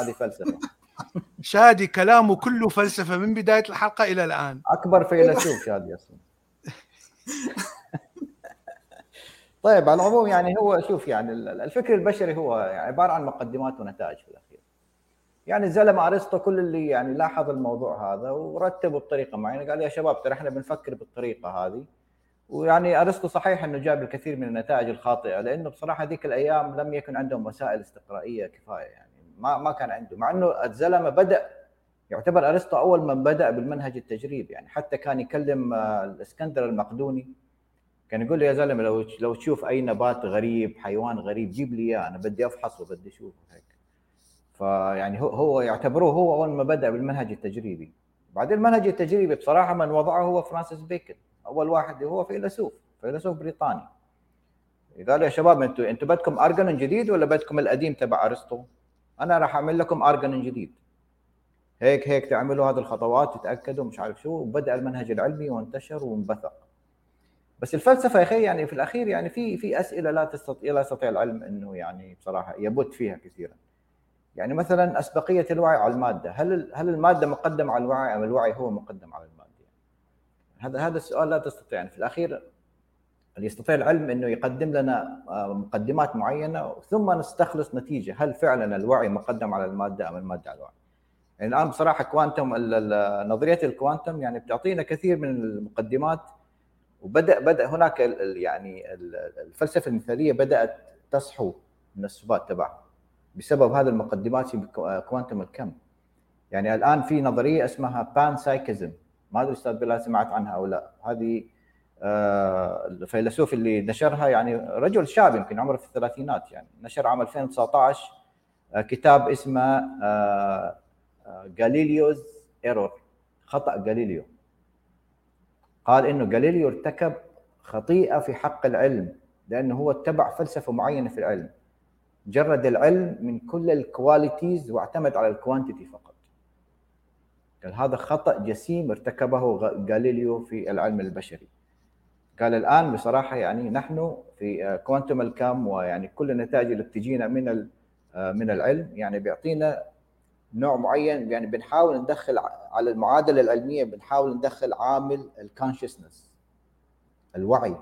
هذه فلسفة. شادي كلامه كله فلسفة من بداية الحلقة إلى الآن. أكبر فيلسوف شادي أصلا طيب على العموم يعني هو شوف يعني الفكر البشري هو عبارة عن مقدمات ونتائج في الأخير. يعني الزلمه أرسطو كل اللي يعني لاحظ الموضوع هذا ورتبه بطريقة معينة. قال يا شباب ترى إحنا بنفكر بالطريقة هذه. ويعني أرسطو صحيح إنه جاب الكثير من النتائج الخاطئة لأنه بصراحة ذيك الأيام لم يكن عندهم وسائل استقرائية كفاية يعني ما ما كان عنده مع إنه الزلمة بدأ يعتبر أرسطو أول من بدأ بالمنهج التجريبي يعني حتى كان يكلم آه، الإسكندر المقدوني كان يقول له يا زلمة لو لو تشوف أي نبات غريب حيوان غريب جيب لي إياه أنا بدي افحصه بدي اشوفه فيعني هو هو يعتبروه هو أول ما بدأ بالمنهج التجريبي. بعدين المنهج التجريبي بصراحة من وضعه هو فرانسيس بيكن أول واحد هو فيلسوف فيلسوف بريطاني. قال يا شباب أنتم أنتم بدكم ارجن جديد ولا بدكم القديم تبع أرسطو؟ أنا راح أعمل لكم ارجن جديد. هيك هيك تعملوا هذه الخطوات تتأكدوا مش عارف شو وبدأ المنهج العلمي وانتشر وانبثق. بس الفلسفة يا أخي يعني في الأخير يعني في في أسئلة لا تستطيع لا يستطيع العلم إنه يعني بصراحة يبت فيها كثيرا. يعني مثلا أسبقية الوعي على المادة. هل هل المادة مقدمة على الوعي أم الوعي هو مقدم على المادة؟ هذا هذا السؤال لا تستطيع. يعني في الأخير اللي يستطيع العلم إنه يقدم لنا آه، مقدمات معينة ثم نستخلص نتيجة. هل فعلا الوعي مقدم على المادة أم المادة على الوعي؟ يعني الآن بصراحة quantum نظرية ال quantum يعني بتعطينا كثير من المقدمات وبدا بدأ هناك يعني الفلسفة المثالية بدأت تصحو من السبات تبعها. بسبب هذه المقدمات في quantum الكم. يعني الآن في نظرية اسمها panpsychism ما أدري أستاذ بلال سمعت عنها أو لا. هذه آه، الفيلسوف اللي نشرها يعني رجل شاب يمكن عمره في الثلاثينات يعني. نشر عام 2019 آه، كتاب اسمه Galileo's Error خطأ جاليليو قال إنه جاليليو ارتكب خطيئة في حق العلم لأنه هو اتبع فلسفة معينة في العلم. جرد العلم من كل ال qualities واعتمد على ال quantity فقط. قال هذا خطأ جسيم ارتكبه جاليليو في العلم البشري. قال الآن بصراحة يعني نحن في quantum الكم ويعني كل النتائج اللي بتجينا من من العلم يعني بيعطينا نوع معين يعني بنحاول ندخل على المعادلة العلمية بنحاول ندخل عامل ال consciousness الوعي.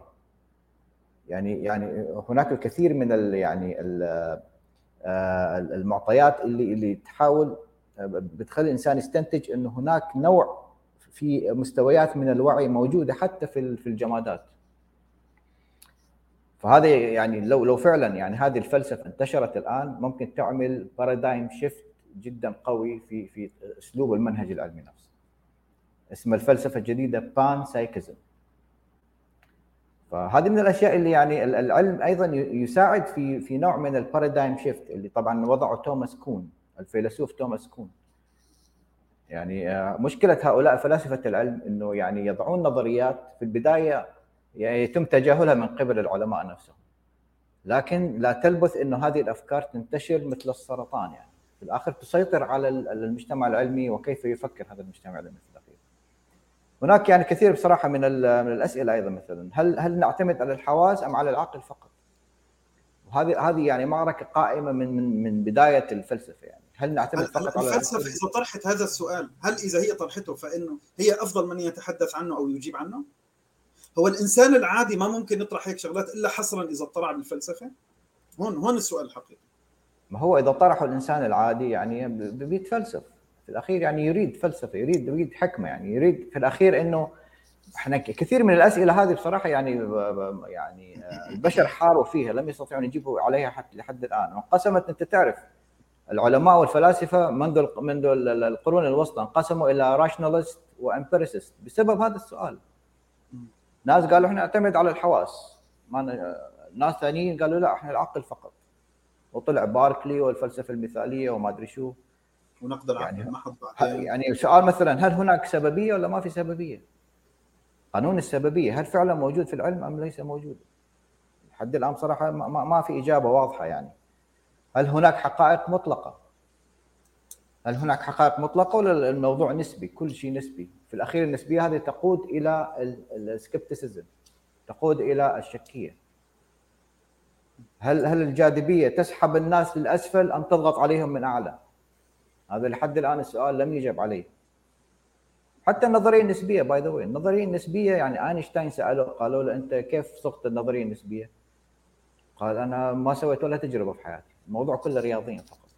يعني يعني هناك الكثير من ال يعني ال آه، المعطيات اللي اللي تحاول بتخلي الإنسان يستنتج إنه هناك نوع في مستويات من الوعي موجودة حتى في في الجمادات. فهذا يعني لو لو فعلا يعني هذه الفلسفة انتشرت الآن ممكن تعمل بارادايم شيفت جدا قوي في في أسلوب المنهج العلمي نفسه. اسم الفلسفة الجديدة panpsychism فهذه من الأشياء اللي يعني العلم أيضا يساعد في في نوع من ال paradigm shift اللي طبعا وضعه توماس كون الفيلسوف توماس كون. يعني آه، مشكلة هؤلاء فلاسفة العلم إنه يعني يضعون نظريات في البداية يعني يتم تجاهلها من قبل العلماء نفسهم. لكن لا تلبث إنه هذه الأفكار تنتشر مثل السرطان يعني. في الآخر تسيطر على المجتمع العلمي وكيف يفكر هذا المجتمع العلمي في الاخير. هناك يعني كثير بصراحة من من الأسئلة أيضا مثلا هل هل نعتمد على الحواس أم على العقل فقط؟ وهذه هذه يعني معركة قائمة من من من بداية الفلسفة يعني هل نعتمد فقط على الفلسفة إذا طرحت هذا السؤال هل إذا هي طرحته فإنه هي أفضل من يتحدث عنه أو يجيب عنه؟ هو الإنسان العادي ما ممكن يطرح هيك شغلات إلا حصرا إذا اطلع بالفلسفه؟ هون هون السؤال الحقيقي ما هو إذا طرحه الإنسان العادي يعني بيتفلسف في الأخير يعني يريد فلسفة يريد يريد حكمة يعني يريد في الأخير إنه إحنا كثير من الأسئلة هذه بصراحة يعني يعني البشر حاروا فيها لم يستطيعوا يجيبوا عليها حتى لحد الآن. وانقسمت أنت تعرف العلماء والفلاسفة منذ منذ القرون الوسطى انقسموا إلى rationalist و empiricist بسبب هذا السؤال. ناس قالوا إحنا نعتمد على الحواس. ما ناس ثانيين قالوا لا إحنا العقل فقط. وطلع باركلي والفلسفة المثالية وما أدري شو. ونقد العقل يعني محض يعني سؤال مثلا هل هناك سببية ولا ما في سببية؟ قانون السببية هل فعلا موجود في العلم أم ليس موجود؟ لحد الآن صراحة ما, ما في إجابة واضحة يعني هل هناك حقائق مطلقة؟ هل هناك حقائق مطلقة ولا الموضوع نسبي؟ كل شيء نسبي، في الأخير النسبية هذه تقود إلى ال skepticism تقود إلى الشكية هل هل الجاذبية تسحب الناس للأسفل أم تضغط عليهم من أعلى؟ هذا لحد الآن السؤال لم يجب عليه. حتى النظرية النسبية by the way، النظرية النسبية يعني آينشتاين سالوه قالوا له أنت كيف صغت النظرية النسبية؟ قال أنا ما سويت ولا تجربة في حياتي، الموضوع كله رياضيا فقط.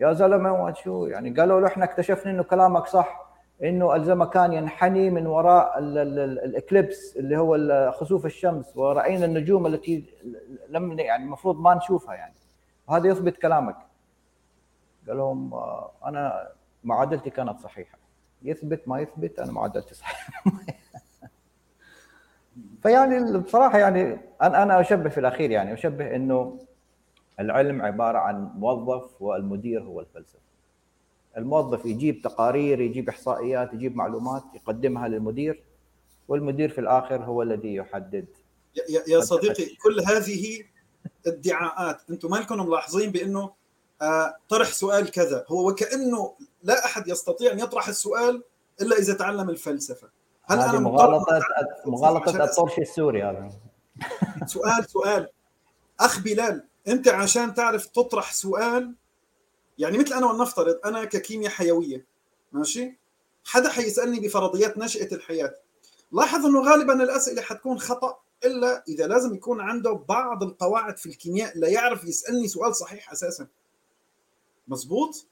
يا زلمة شو يعني قالوا له إحنا اكتشفنا إنه كلامك صح إنه الزمكان ينحني من وراء الإكليبس اللي هو خسوف الشمس ورأينا النجوم التي لم يعني المفروض ما نشوفها يعني وهذا يثبت كلامك قال لهم آه، أنا معادلتي كانت صحيحة. يثبت ما يثبت أنا معادلتي صحيحة. فيعني بصراحة يعني أنا أنا أشبه في الأخير يعني أشبه إنه العلم عبارة عن موظف والمدير هو الفلسفة. الموظف يجيب تقارير يجيب إحصائيات يجيب معلومات يقدمها للمدير والمدير في الآخر هو الذي يحدد. يا, صديقي كل هذه ادعاءات أنتم ما لكم ملاحظين بأنه طرح سؤال كذا. هو وكأنه لا أحد يستطيع أن يطرح السؤال إلا إذا تعلم الفلسفة. هل أنا مغالطة مغالطة الطرش السوري هذا. سؤال سؤال. أخ بلال أنت عشان تعرف تطرح سؤال يعني مثل أنا ولنفترض أنا ككيمياء حيوية ماشي؟ حدا حيسألني بفرضيات نشأة الحياة. لاحظ إنه غالبا الأسئلة حتكون خطأ إلا إذا لازم يكون عنده بعض القواعد في الكيمياء لا يعرف يسألني سؤال صحيح أساسا. مزبوط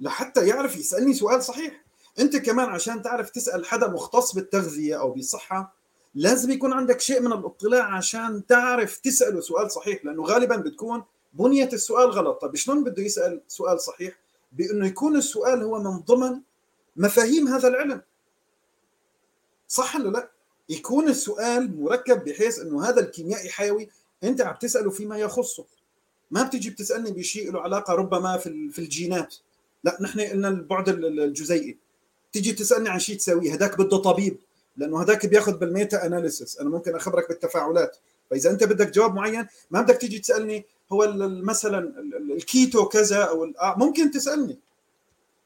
لحتى يعرف يسألني سؤال صحيح. أنت كمان عشان تعرف تسأل حدا مختص بالتغذية أو بالصحة لازم يكون عندك شيء من الاطلاع عشان تعرف تسأله سؤال صحيح لأنه غالبا بتكون بنية السؤال غلط. طيب شلون بده يسأل سؤال صحيح؟ بأنه يكون السؤال هو من ضمن مفاهيم هذا العلم. صح ولا لا؟ يكون السؤال مركب بحيث إنه هذا الكيميائي حيوي أنت عم تسأله فيما يخصه. ما بتجي بتسألني بشيء له علاقة ربما في في الجينات. لا نحن قلنا البعد الجزيئي. تيجي تسألني عن شيء تساويه هذاك بده طبيب لأنه هذاك بياخذ بالميتا اناليسيس أنا ممكن أخبرك بالتفاعلات. فإذا أنت بدك جواب معين ما بدك تيجي تسألني هو مثلا الكيتو كذا أو آه، ممكن تسألني.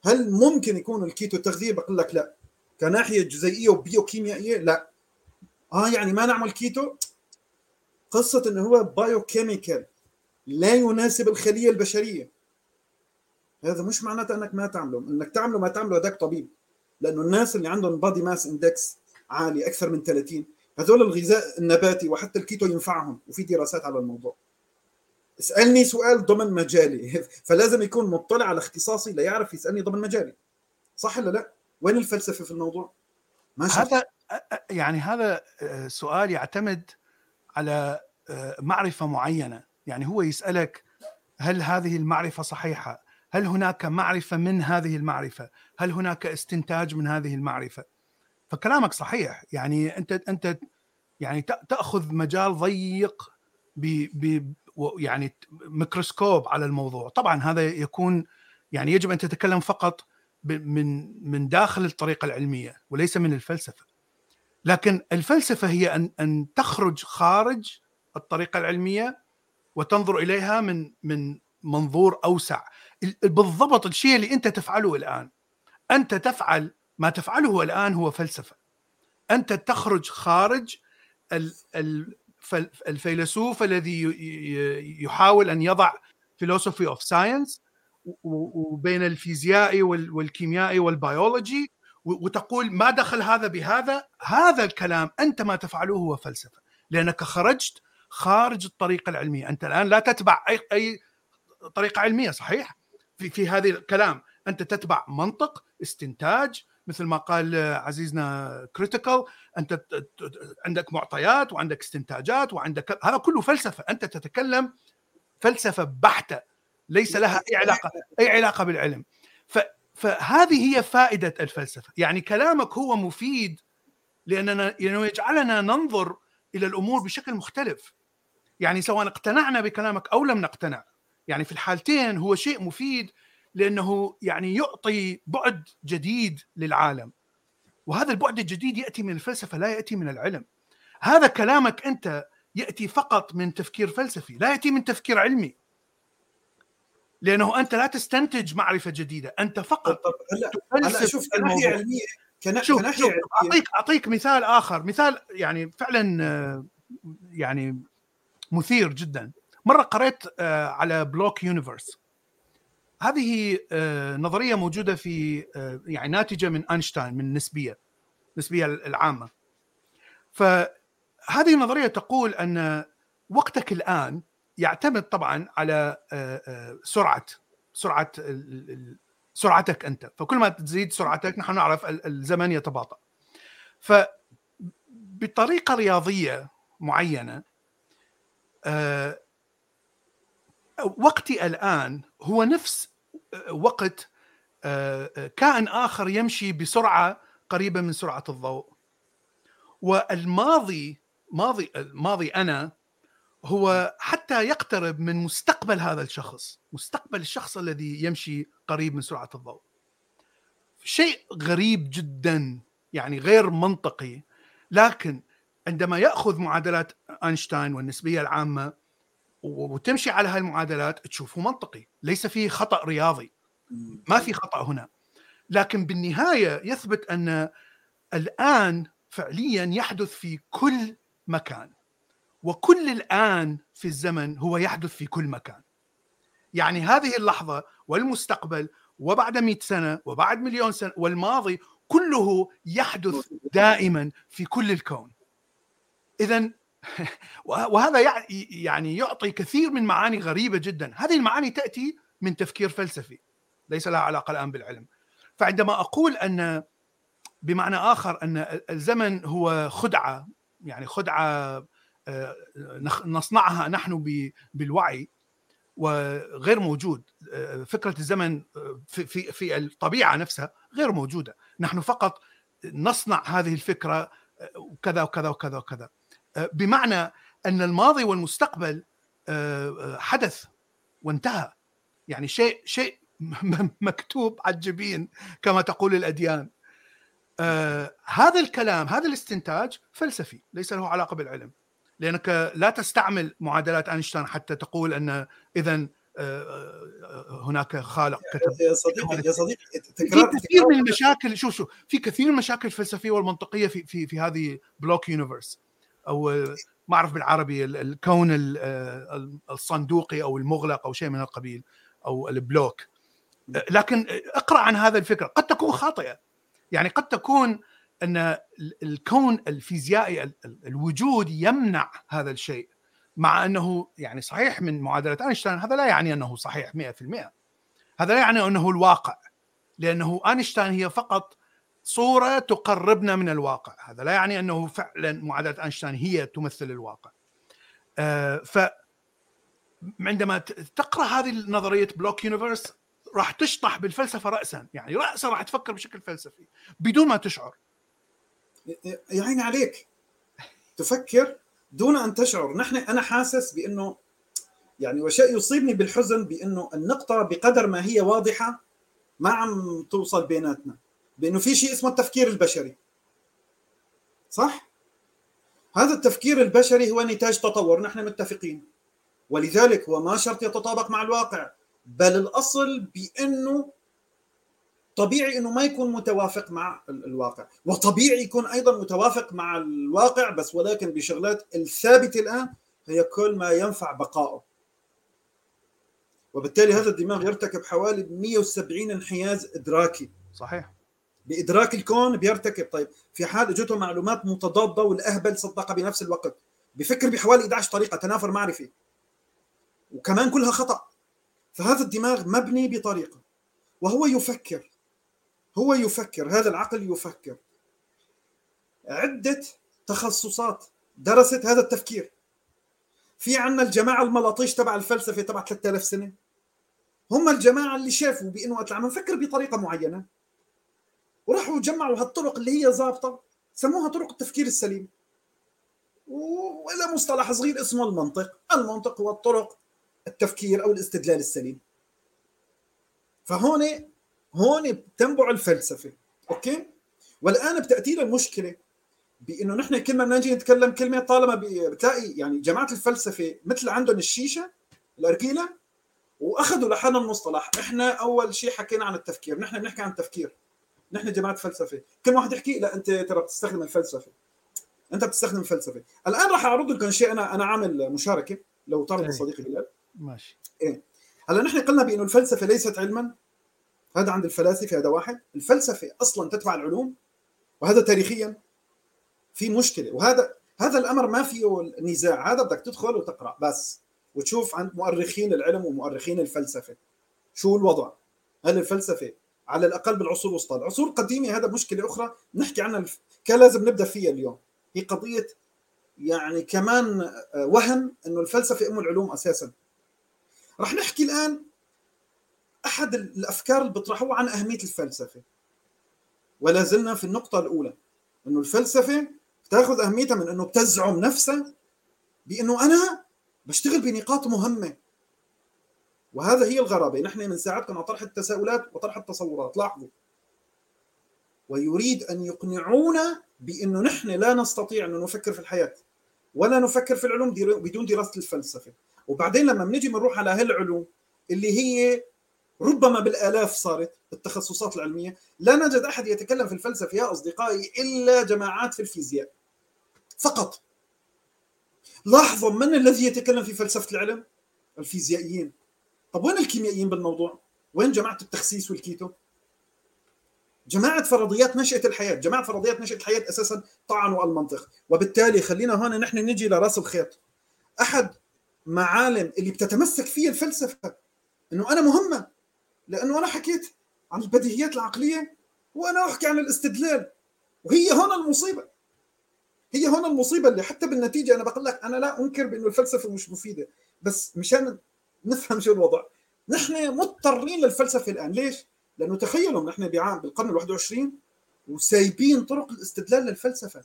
هل ممكن يكون الكيتو تغذية؟ بقول لك لا. كناحية جزيئية وبيوكيميائية؟ لا. آه يعني ما نعمل كيتو؟ قصة إنه هو biochemical لا يناسب الخلية البشرية. هذا مش معناته إنك ما تعمله. إنك تعمله ما تعمله هذاك طبيب. لأنه الناس اللي عندهم body mass index عالي أكثر من 30 هذول الغذاء النباتي وحتى الكيتو ينفعهم. وفي دراسات على الموضوع. اسألني سؤال ضمن مجالي. فلازم يكون مطلع على اختصاصي ليعرف يسألني ضمن مجالي. صح ولا لا؟ وين الفلسفة في الموضوع؟ ما هذا يعني هذا سؤال يعتمد على معرفة معينة. يعني هو يسألك هل هذه المعرفة صحيحة؟ هل هناك معرفة من هذه المعرفة؟ هل هناك استنتاج من هذه المعرفة؟ فكلامك صحيح. يعني أنت أنت يعني تأخذ مجال ضيق ب يعني ميكروسكوب على الموضوع. طبعا هذا يكون يعني يجب أن تتكلم فقط من من داخل الطريقة العلمية وليس من الفلسفة. لكن الفلسفة هي أن أن تخرج خارج الطريقة العلمية وتنظر إليها من من منظور أوسع. بالضبط الشيء اللي أنت تفعله الآن. أنت تفعل ما تفعله الآن هو فلسفة. أنت تخرج خارج الفيلسوف الذي يحاول أن يضع philosophy of science وبين الفيزيائي والكيميائي والبيولوجي وتقول ما دخل هذا بهذا؟ هذا الكلام أنت ما تفعله هو فلسفة. لأنك خرجت خارج الطريقة العلمية. أنت الآن لا تتبع أي أي طريقة علمية صحيح؟ في في هذه الكلام. أنت تتبع منطق استنتاج مثل ما قال عزيزنا كريتيكال أنت عندك معطيات وعندك استنتاجات وعندك هذا كله فلسفة. أنت تتكلم فلسفة بحتة ليس لها أي علاقة أي علاقة بالعلم. ف فهذه هي فائدة الفلسفة. يعني كلامك هو مفيد لأننا لأنه يجعلنا ننظر إلى الأمور بشكل مختلف. يعني سواء اقتنعنا بكلامك أو لم نقتنع. يعني في الحالتين هو شيء مفيد لأنه يعني يعطي بعد جديد للعالم. وهذا البعد الجديد يأتي من الفلسفة لا يأتي من العلم. هذا كلامك أنت يأتي فقط من تفكير فلسفي لا يأتي من تفكير علمي. لأنه أنت لا تستنتج معرفة جديدة أنت فقط هلا هلا شوف كناحية علمية اعطيك أعطيك مثال آخر. مثال يعني فعلا يعني مثير جدا. مرة قريت آه، على block universe. هذه آه، نظرية موجودة في آه، يعني ناتجة من أينشتاين من النسبية النسبية العامة. فهذه النظرية تقول أن وقتك الآن يعتمد طبعا على سرعة سرعة سرعتك أنت. فكل ما تزيد سرعتك نحن نعرف الزمن يتباطأ. فبطريقة رياضية معينة وقتي الآن هو نفس وقت آه، كائن آخر يمشي بسرعة قريبة من سرعة الضوء. والماضي ماضي ماضي أنا هو حتى يقترب من مستقبل هذا الشخص مستقبل الشخص الذي يمشي قريب من سرعة الضوء. شيء غريب جدا يعني غير منطقي لكن عندما يأخذ معادلات أينشتاين والنسبية العامة وتمشي على هاي المعادلات تشوفه منطقي ليس فيه خطأ رياضي. ما في خطأ هنا. لكن بالنهاية يثبت أن الآن فعليا يحدث في كل مكان وكل الآن في الزمن هو يحدث في كل مكان. يعني هذه اللحظة والمستقبل وبعد 100 سنة وبعد مليون سنة والماضي كله يحدث دائما في كل الكون. اذا وهذا يعني يعطي كثير من معاني غريبة جدا. هذه المعاني تأتي من تفكير فلسفي ليس لها علاقة الآن بالعلم. فعندما أقول أن بمعنى آخر أن الزمن هو خدعة يعني خدعة آه، نصنعها نحن بالوعي وغير موجود. آه، فكرة الزمن آه، في في في الطبيعة نفسها غير موجودة. نحن فقط نصنع هذه الفكرة وكذا وكذا وكذا وكذا. بمعنى أن الماضي والمستقبل حدث وانتهى. يعني شيء شيء مكتوب على الجبين كما تقول الأديان. آه هذا الكلام هذا الاستنتاج فلسفي ليس له علاقة بالعلم. لأنك لا تستعمل معادلات أينشتاين حتى تقول أن اذا آه هناك خالق كتب. يا صديقي يا صديقي في كثير من المشاكل شوف شوف في كثير من المشاكل الفلسفية والمنطقية في في في هذه block universe. أو ما أعرف بالعربي الكون الصندوقي أو المغلق أو شيء من القبيل أو ال block. لكن اقرأ عن هذا الفكرة قد تكون خاطئة. يعني قد تكون أن الكون الفيزيائي الوجود يمنع هذا الشيء مع أنه يعني صحيح من معادلة أينشتاين هذا لا يعني أنه صحيح 100% هذا لا يعني أنه الواقع لأنه أينشتاين هي فقط صورة تقربنا من الواقع. هذا لا يعني أنه فعلا معادلة أينشتاين هي تمثل الواقع. آه ف عندما تقرأ هذه نظرية block universe راح تشطح بالفلسفة راسا. يعني راسا راح تفكر بشكل فلسفي بدون ما تشعر. يا عيني عليك. تفكر دون أن تشعر. نحن أنا حاسس بأنه يعني وشيء يصيبني بالحزن بأنه النقطة بقدر ما هي واضحة ما عم توصل بيناتنا. بأنه في شيء اسمه التفكير البشري. صح؟ هذا التفكير البشري هو نتاج تطور نحن متفقين. ولذلك هو ما شرط يتطابق مع الواقع بل الأصل بأنه طبيعي إنه ما يكون متوافق مع الواقع. وطبيعي يكون أيضا متوافق مع الواقع بس ولكن بشغلات الثابتة الآن هي كل ما ينفع بقائه. وبالتالي هذا الدماغ يرتكب حوالي 170 انحياز إدراكي. صحيح. بإدراك الكون بيرتكب. طيب في حال اجته معلومات متضادة والأهبل صدقها بنفس الوقت. بفكر بحوالي 11 طريقة تنافر معرفي. وكمان كلها خطأ. فهذا الدماغ مبني بطريقة وهو يفكر. هو يفكر هذا العقل يفكر. عدة تخصصات درست هذا التفكير. في عنا الجماعة الملاطيش تبع الفلسفة تبع 3000 سنة. هم الجماعة اللي شافوا بأنه عم نفكر بطريقة معينة. وراحوا جمعوا هالطرق اللي هي ظابطة سموها طرق التفكير السليم. وإلى مصطلح صغير اسمه المنطق. المنطق هو الطرق التفكير أو الاستدلال السليم. فهون هون بتنبع الفلسفة. أوكي؟ والآن بتاتينا المشكلة بإنه نحن كل ما نجي نتكلم كلمة طالما بتلاقي يعني جماعة الفلسفة مثل عندهم الشيشة الأرجيلة وأخذوا لحالهم المصطلح إحنا أول شيء حكينا عن التفكير. نحن بنحكي عن التفكير. نحن جماعة فلسفة. كل واحد يحكي لا أنت ترى بتستخدم الفلسفة. أنت بتستخدم الفلسفة. الآن راح اعرض لكم شيء أنا أنا عامل مشاركة لو طرد صديقي بلال. ماشي. إيه. هلأ نحن قلنا بأنه الفلسفة ليست علما. هذا عند الفلاسفة هذا واحد. الفلسفة أصلا تتبع العلوم وهذا تاريخيا في مشكلة. وهذا هذا الأمر ما فيه نزاع. هذا بدك تدخل وتقرأ بس وتشوف عند مؤرخين العلم ومؤرخين الفلسفة. شو الوضع؟ هل الفلسفة على الأقل بالعصور الوسطى. العصور القديمة هذا مشكلة أخرى. نحكي عنها. كان لازم نبدأ فيها اليوم. هي قضية يعني كمان وهم إنه الفلسفة أم العلوم أساسا. رح نحكي الآن أحد الأفكار اللي بيطرحوها عن أهمية الفلسفة. ولا زلنا في النقطة الأولى. إنه الفلسفة بتاخذ أهميتها من إنه بتزعم نفسها بإنه أنا بشتغل بنقاط مهمة. وهذا هي الغرابة. نحن من ساعدكم على طرح التساؤلات وطرح التصورات. لاحظوا. ويريد أن يقنعونا بأنه نحن لا نستطيع أن نفكر في الحياة ولا نفكر في العلوم بدون دراسة الفلسفة. وبعدين لما بنيجي بنروح على هالعلوم اللي هي ربما بالآلاف صارت التخصصات العلمية لا نجد أحد يتكلم في الفلسفة يا أصدقائي إلا جماعات في الفيزياء. فقط. لاحظوا من الذي يتكلم في فلسفة العلم؟ الفيزيائيين. طب وين الكيميائيين بالموضوع؟ وين جماعة التخسيس والكيتو؟ جماعة فرضيات نشأة الحياة جماعة فرضيات نشأة الحياة أساسا طعنوا المنطق وبالتالي خلينا هون نحن نجي لراس الخيط. أحد معالم اللي بتتمسك فيها الفلسفة أنه أنا مهمة لأنه أنا حكيت عن البديهيات العقلية وأنا أحكي عن الاستدلال. وهي هون المصيبة. هي هون المصيبة اللي حتى بالنتيجة أنا بقول لك أنا لا أنكر بأنه الفلسفة مش مفيدة بس مشان نفهم شو الوضع. نحن مضطرين للفلسفة الآن. ليش؟ لأنه تخيلوا نحن بعام بالقرن ال 21 وسايبين طرق الاستدلال للفلسفة.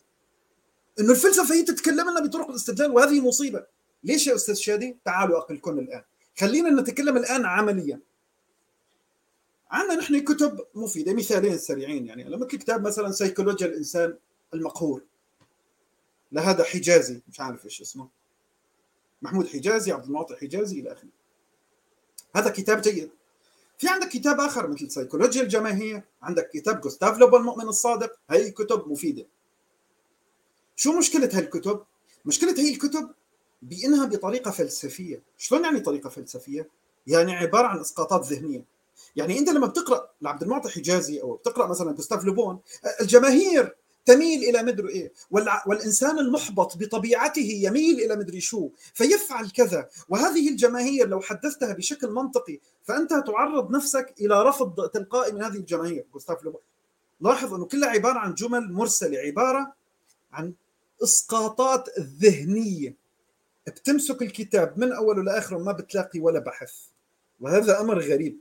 إنه الفلسفة هي تتكلم لنا بطرق الاستدلال وهذه مصيبة. ليش يا أستاذ شادي؟ تعالوا اقلكم الآن. خلينا نتكلم الآن عمليا. عندنا نحن كتب مفيدة مثالين سريعين يعني. لما كتاب مثلا سيكولوجيا الإنسان المقهور. لهذا حجازي مش عارف إيش اسمه. محمود حجازي عبد المعطي حجازي إلى آخره. هذا كتاب جيد. في عندك كتاب آخر مثل سيكولوجيا الجماهير عندك كتاب جوستاف لوب المؤمن الصادق هي كتب مفيدة. شو مشكلة هالكتب مشكلة هي الكتب بإنها بطريقة فلسفية. شلون يعني طريقة فلسفية؟ يعني عبارة عن إسقاطات ذهنية. يعني أنت لما بتقرأ لعبد المعطي حجازي أو بتقرأ مثلا جوستاف لوبون الجماهير تميل إلى مدري إيه؟ والإنسان المحبط بطبيعته يميل إلى مدري شو؟ فيفعل كذا. وهذه الجماهير لو حدثتها بشكل منطقي فأنت تعرض نفسك إلى رفض تلقائي من هذه الجماهير. جوستاف لوبون لاحظ أنه كلها عبارة عن جمل مرسلة عبارة عن إسقاطات ذهنية. بتمسك الكتاب من اوله لاخره ما بتلاقي ولا بحث. وهذا أمر غريب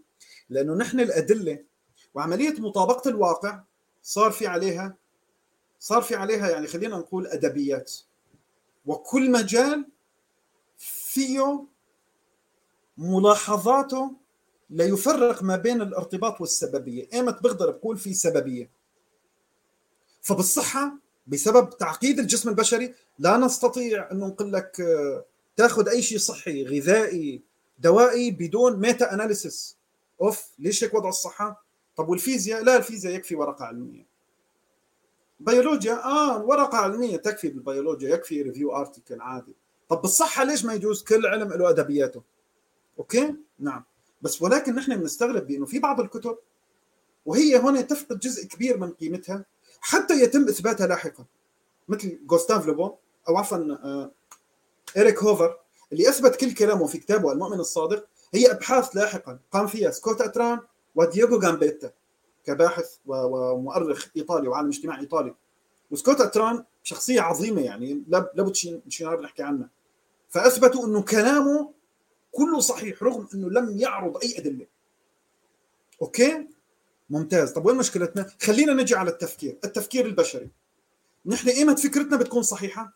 لأنه نحن الأدلة وعملية مطابقة الواقع صار في عليها صار في عليها يعني خلينا نقول أدبيات وكل مجال فيه ملاحظاته ليفرق ما بين الارتباط والسببية، إيمت بقدر بقول في سببية. فبالصحة بسبب تعقيد الجسم البشري لا نستطيع انه نقول لك آه، تاخذ أي شيء صحي غذائي دوائي بدون meta analysis أوف ليش هيك وضع الصحة؟ طب والفيزياء لا الفيزياء يكفي ورقة علمية بيولوجيا آه ورقه علميه تكفي بالبيولوجيا يكفي review article عادي. طب بالصحة ليش ما يجوز كل علم له أدبياته؟ أوكي؟ نعم. بس ولكن نحن بنستغرب بأنه في بعض الكتب وهي هون تفقد جزء كبير من قيمتها حتى يتم إثباتها لاحقا. مثل جوستاف لوبون أو عفوا آه إريك هوفر اللي أثبت كل كلامه في كتابه المؤمن الصادق هي أبحاث لاحقا. قام فيها سكوت أتران ودييغو جامبيتا كباحث ومؤرخ إيطالي وعالم اجتماع إيطالي. وسكوت اتران شخصية عظيمة يعني لابد نعرف نحكي عنها. فأثبتوا إنه كلامه كله صحيح رغم إنه لم يعرض أي أدلة. أوكي؟ ممتاز. طب وين مشكلتنا؟ خلينا نجي على التفكير التفكير البشري. نحن ايمت فكرتنا بتكون صحيحة؟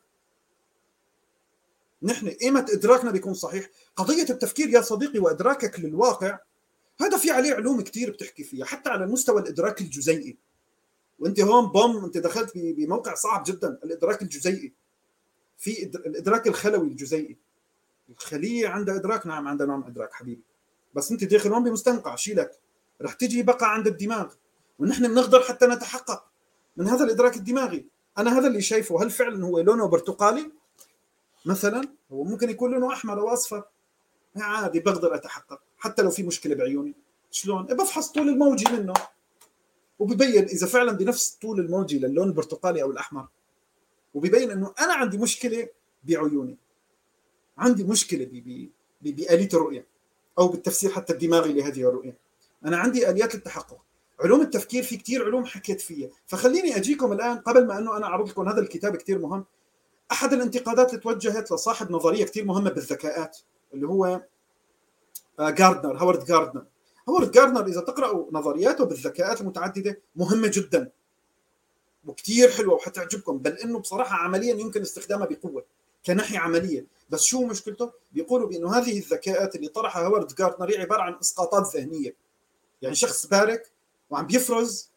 نحن ايمت إدراكنا بيكون صحيح؟ قضية التفكير يا صديقي وإدراكك للواقع هذا في عليه علوم كثير بتحكي فيها حتى على المستوى الإدراك الجزيئي. وأنت هون بوم أنت دخلت بموقع صعب جدا الإدراك الجزيئي. في الإدراك الخلوي الجزيئي. الخلية عندها إدراك؟ نعم عندها نوع ادراك حبيبي. بس أنت داخل هون بمستنقع شيلك رح تجي بقى عند الدماغ. ونحن بنقدر حتى نتحقق من هذا الإدراك الدماغي. أنا هذا اللي شايفه هل فعلا هو لونه برتقالي؟ مثلا هو ممكن يكون لونه أحمر أو اصفر عادي بقدر أتحقق. حتى لو في مشكلة بعيوني. شلون؟ إيه، بفحص طول الموجي منه. وببين إذا فعلا بنفس طول الموجي للون البرتقالي أو الأحمر. وببين إنه أنا عندي مشكلة بعيوني. عندي مشكلة بآلية الرؤية. أو بالتفسير حتى الدماغي لهذه الرؤية. أنا عندي آليات للتحقق. علوم التفكير في كثير علوم حكيت فيها. فخليني أجيكم الآن قبل ما إنه أنا أعرض لكم هذا الكتاب كثير مهم. أحد الانتقادات اللي توجهت لصاحب نظرية كثير مهمة بالذكاءات اللي هو جاردنر هوارد جاردنر هوارد جارنر إذا تقراوا نظرياته بالذكاءات المتعددة مهمة جدا وكثير حلوة وحتعجبكم بل إنه بصراحة عمليا يمكن استخدامها بقوة كناحيه عملية. بس شو مشكلته؟ بيقولوا بإنه هذه الذكاءات اللي طرحها هوارد جارتنر هي عبارة عن إسقاطات ذهنية. يعني شخص بارك وعم بيفرز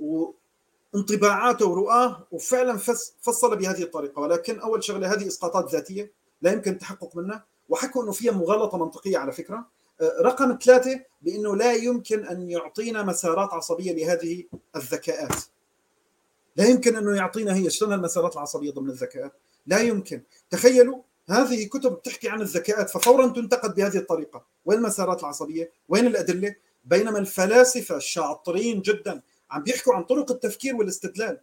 وانطباعاته ورؤاه وفعلا فصل بهذه الطريقة. ولكن أول شغلة هذه إسقاطات ذاتية لا يمكن التحقق منها. وحكوا إنه فيها مغالطة منطقية على فكرة. آه، رقم ثلاثة بإنه لا يمكن أن يعطينا مسارات عصبية لهذه الذكاءات. لا يمكن أنه يعطينا هي شلون المسارات العصبية ضمن الذكاءات؟ لا يمكن. تخيلوا هذه كتب بتحكي عن الذكاءات ففورا تنتقد بهذه الطريقة. وين المسارات العصبية؟ وين الأدلة؟ بينما الفلاسفة الشاطرين جدا عم بيحكوا عن طرق التفكير والاستدلال.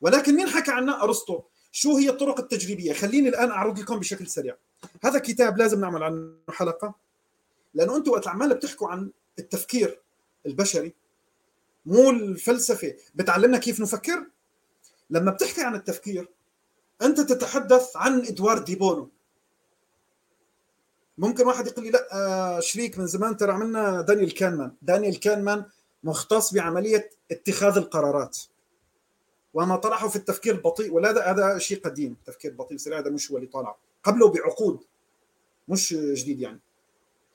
ولكن مين حكى عنها؟ أرسطو. شو هي الطرق التجريبية؟ خليني الآن أعرض لكم بشكل سريع. هذا كتاب لازم نعمل عنه حلقة لأنه أنتم وقت عمال بتحكوا عن التفكير البشري مو الفلسفة. بتعلمنا كيف نفكر؟ لما بتحكي عن التفكير أنت تتحدث عن إدوارد دي بونو. ممكن واحد يقول لي لا آه شريك من زمان ترى عملنا دانيال كانمان. دانيال كانمان مختص بعملية اتخاذ القرارات. وما طرحه في التفكير البطيء ولا هذا شيء قديم. التفكير البطيء هذا مش هو اللي طالع قبله بعقود مش جديد يعني.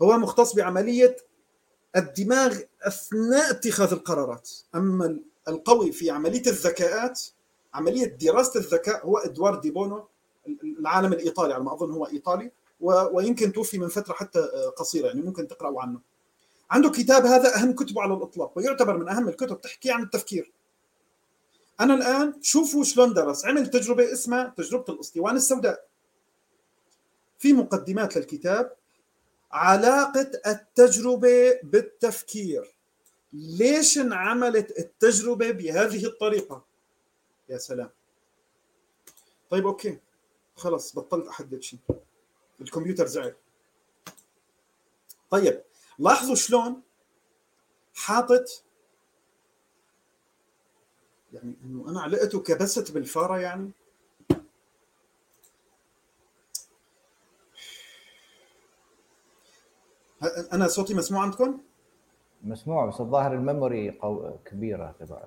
هو مختص بعملية الدماغ أثناء اتخاذ القرارات. أما القوي في عملية الذكاءات عملية دراسة الذكاء هو إدوارد دي بونو العالم الإيطالي على ما أظن هو إيطالي ويمكن توفي من فترة حتى قصيرة يعني ممكن تقرأوا عنه. عنده كتاب هذا أهم كتبه على الإطلاق ويعتبر من أهم الكتب تحكي عن التفكير. أنا الآن شوفوا شلون درس. عمل تجربة اسمها تجربة الأسطوانة السوداء. في مقدمات للكتاب علاقة التجربة بالتفكير. ليش انعملت التجربة بهذه الطريقة؟ يا سلام. طيب أوكي. خلص بطلت أحدد شيء. الكمبيوتر زعل. طيب لاحظوا شلون حاطط يعني إنه أنا علقته كبست بالفارة يعني. أنا صوتي مسموع عندكم؟ مسموع بس الظاهر الميموري قو... كبيره تبع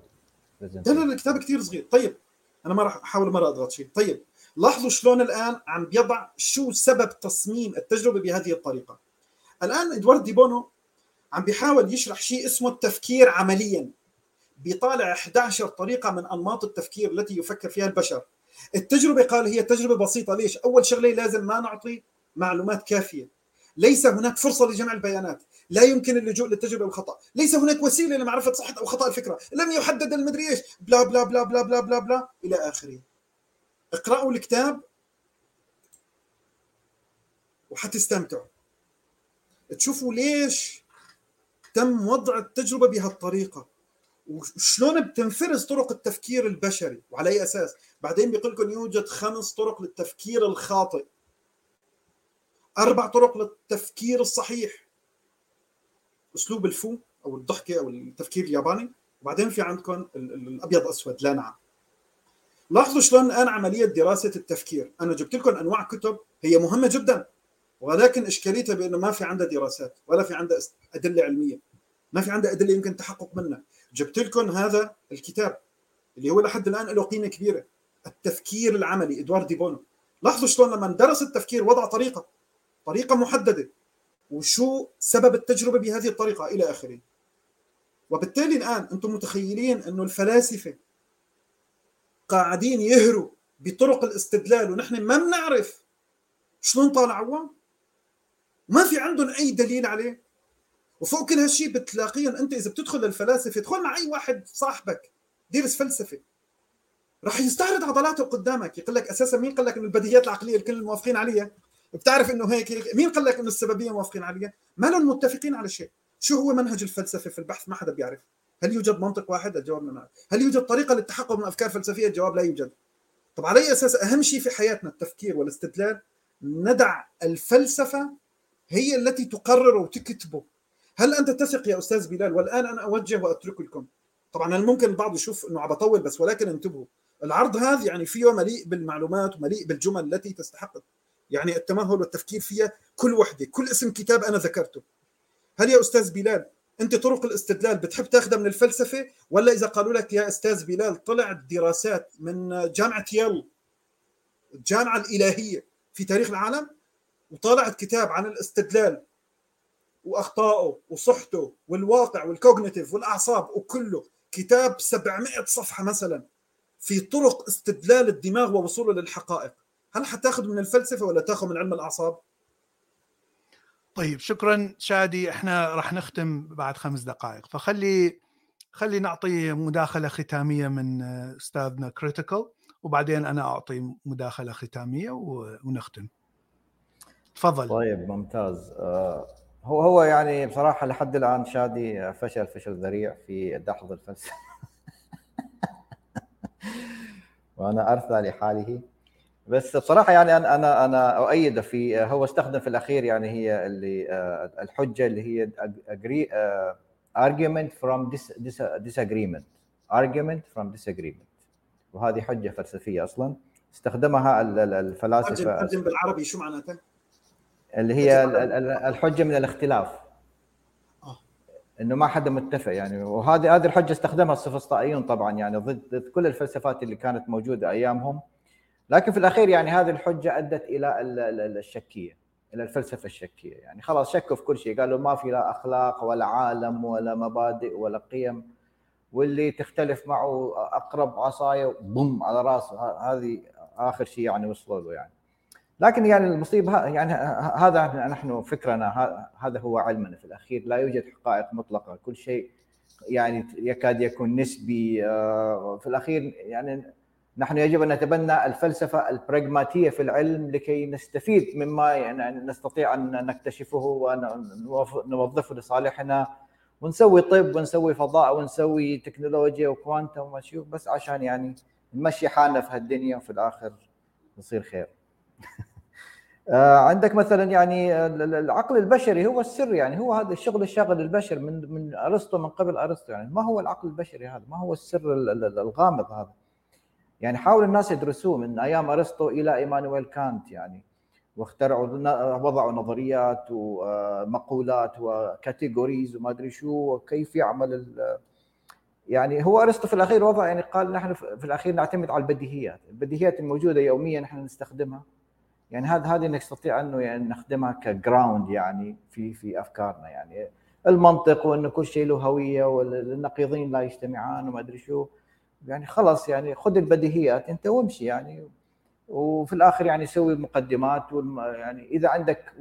لا لا الكتاب كثير صغير. طيب أنا ما راح أحاول مرة أضغط شيء. طيب لاحظوا شلون الآن عم بيضع شو سبب تصميم التجربة بهذه الطريقة. الآن إدوارد دي بونو عم بيحاول يشرح شيء اسمه التفكير عمليا. بيطالع 11 طريقة من أنماط التفكير التي يفكر فيها البشر. التجربة قال هي تجربة بسيطة. ليش؟ أول شغلة لازم ما نعطي معلومات كافية. ليس هناك فرصة لجمع البيانات. لا يمكن اللجوء للتجربة والخطا ليس هناك وسيلة لمعرفة صحة أو خطأ الفكرة. لم يحدد المدري إيش. بلا بلا بلا بلا بلا بلا, بلا. إلى آخره. اقرأوا الكتاب وحتستمتعوا. تشوفوا ليش تم وضع التجربة بهالطريقة. وشلون بتنفرز طرق التفكير البشري. وعلى أي أساس؟ بعدين بيقول لكم يوجد خمس طرق للتفكير الخاطئ. أربع طرق للتفكير الصحيح. أسلوب الفو أو الضحكة أو التفكير الياباني. وبعدين في عندكم الأبيض اسود لا نعم. لاحظوا شلون الان عملية دراسة التفكير. أنا جبت لكم أنواع كتب هي مهمة جدا ولكن إشكاليتها بأنه ما في عندها دراسات ولا في عندها أدلة علمية. ما في عندها أدلة يمكن التحقق منها. جبت لكم هذا الكتاب اللي هو لحد الآن له قيمة كبيرة التفكير العملي ادوارد دي بونو. لاحظوا شلون لما درس التفكير وضع طريقة. طريقة محددة. وشو سبب التجربة بهذه الطريقة إلى آخره؟ وبالتالي الآن أنتم متخيلين أنه الفلاسفة قاعدين يهروا بطرق الاستدلال ونحن ما بنعرف شلون طالعوها ما في عندهم أي دليل عليه؟ وفوق كل هالشيء بتلاقيهم أنت إذا بتدخل للفلاسفة ادخل مع أي واحد صاحبك ديرس فلسفة راح يستعرض عضلاته قدامك يقول لك أساسا مين؟ قال لك إنه البديهيات العقلية الكل موافقين عليها. بتعرف إنه هيك, هيك. مين قال لك إنه السببية موافقين عليها؟ ما لهم متفقين على شيء. شو هو منهج الفلسفة في البحث؟ ما حدا بيعرف. هل يوجد منطق واحد؟ الجواب نعم هل يوجد طريقة للتحقق من أفكار فلسفية؟ الجواب لا يوجد. طب على أي أساس أهم شيء في حياتنا التفكير والاستدلال؟ ندع الفلسفة هي التي تقرر وتكتبه. هل أنت تثق يا أستاذ بلال؟ والآن أنا أوجه وأترك لكم. طبعا ممكن البعض يشوف إنه عم بطول بس ولكن انتبهوا. العرض هذا يعني فيه مليء بالمعلومات ومليء بالجمل التي تستحق يعني التمهل والتفكير فيها كل وحدة كل اسم كتاب أنا ذكرته. هل يا أستاذ بلال أنت طرق الاستدلال بتحب تاخذها من الفلسفة؟ ولا إذا قالوا لك يا أستاذ بلال طلعت دراسات من جامعة يل الجامعة الإلهية في تاريخ العالم وطلعت كتاب عن الاستدلال وأخطائه وصحته والواقع وال cognitive والأعصاب وكله كتاب 700 صفحة مثلا في طرق استدلال الدماغ ووصوله للحقائق. هل حتاخذ من الفلسفة ولا تاخذ من علم الأعصاب؟ طيب شكرا شادي. إحنا راح نختم بعد خمس دقائق. فخلي خلي نعطي مداخلة ختامية من أستاذنا Critical وبعدين أنا أعطي مداخلة ختامية ونختم. تفضل. طيب ممتاز. آه، هو هو يعني بصراحة لحد الآن شادي فشل فشل ذريع في دحض الفلسفة. وأنا أرثى لحاله. بس بصراحة يعني أنا أنا أنا اؤيده في هو استخدم في الأخير يعني هي اللي آه، الحجة اللي هي agree uh, argument from dis, disagreement. Argument from disagreement. وهذه حجة فلسفية أصلا. استخدمها الفلاسفة ترجم بالعربي شو معناتها؟ اللي هي الحجة من الاختلاف. آه. إنه ما حدا متفق يعني. وهذه هذه الحجة استخدمها السفسطائيون طبعا يعني ضد ضد كل الفلسفات اللي كانت موجودة أيامهم. لكن في الأخير يعني هذه الحجة أدت إلى الشكية إلى الفلسفة الشكية. يعني خلاص شكوا في كل شيء قالوا ما في لا أخلاق ولا عالم ولا مبادئ ولا قيم واللي تختلف معه أقرب عصاية بوم على راسه هذه آخر شيء يعني وصلوا له يعني. لكن يعني المصيبه يعني هذا نحن فكرنا هذا هو علمنا في الأخير. لا يوجد حقائق مطلقة كل شيء يعني يكاد يكون نسبي آه، في الأخير يعني نحن يجب أن نتبنى الفلسفة البراغماتية في العلم لكي نستفيد مما يعني نستطيع أن نكتشفه ونوظفه لصالحنا ونسوي طب ونسوي فضاء ونسوي تكنولوجيا وكوانتم وما بس عشان يعني نمشي حالنا في هالدنيا وفي الآخر نصير خير. آه، عندك مثلا يعني العقل البشري هو السر يعني هو هذا الشغل الشاغل البشر من من أرسطو من قبل أرسطو يعني ما هو العقل البشري هذا؟ ما هو السر الغامض هذا؟ يعني حاول الناس يدرسوه من أيام أرسطو إلى إيمانويل كانت يعني واخترعوا وضعوا نظريات ومقولات و categories وما أدري شو وكيف يعمل يعني هو أرسطو في الأخير وضع يعني قال نحن في الأخير نعتمد على البديهيات، البديهيات الموجودة يوميا نحن نستخدمها. يعني هذا هذه نستطيع أنه يعني نخدمها ك ground يعني في في أفكارنا يعني المنطق وإنه كل شيء له هوية والنقيضين لا يجتمعان وما أدري شو. يعني خلاص يعني خذ البديهيات انت وامشي يعني. وفي الآخر يعني سوي مقدمات يعني إذا عندك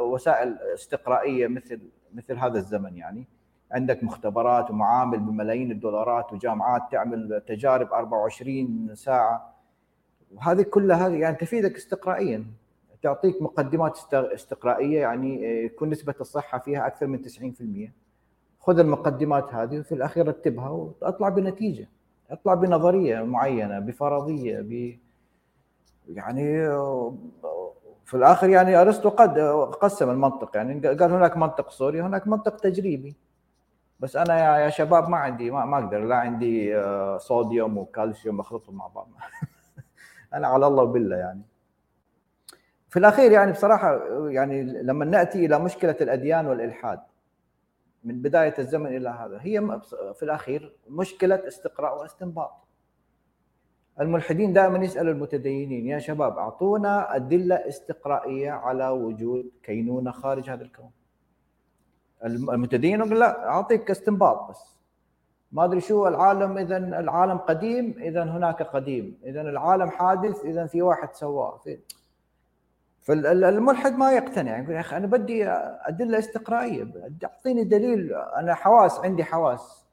وسائل استقرائية مثل مثل هذا الزمن يعني عندك مختبرات ومعامل بملايين الدولارات وجامعات تعمل تجارب 24 ساعة. وهذه كلها يعني تفيدك استقرائيا. تعطيك مقدمات استقرائية يعني يكون نسبة الصحة فيها أكثر من 90% خذ المقدمات هذه وفي الاخير رتبها وأطلع بنتيجة. اطلع بنظرية معينة بفرضية ب يعني في الآخر يعني أرسطو قد قسم المنطق يعني قال هناك منطق صوري هناك منطق تجريبي. بس أنا يا شباب ما عندي ما, ما أقدر لا عندي آه، صوديوم وكالسيوم أخلطهم مع بعض. أنا على الله بالله يعني. في الأخير يعني بصراحة يعني لما نأتي إلى مشكلة الأديان والإلحاد من بداية الزمن إلى هذا. هي في الأخير مشكلة استقراء واستنباط. الملحدين دائما يسألوا المتدينين يا شباب أعطونا أدلة استقرائية على وجود كينونة خارج هذا الكون. المتدين يقول لا أعطيك استنباط بس. ما أدري شو العالم اذا العالم قديم اذا هناك قديم. اذا العالم حادث اذا في واحد سواه. فالملحد ما يقتنع يقول يا أخي أنا بدي أدلة استقرائية أعطيني دليل أنا حواس عندي حواس.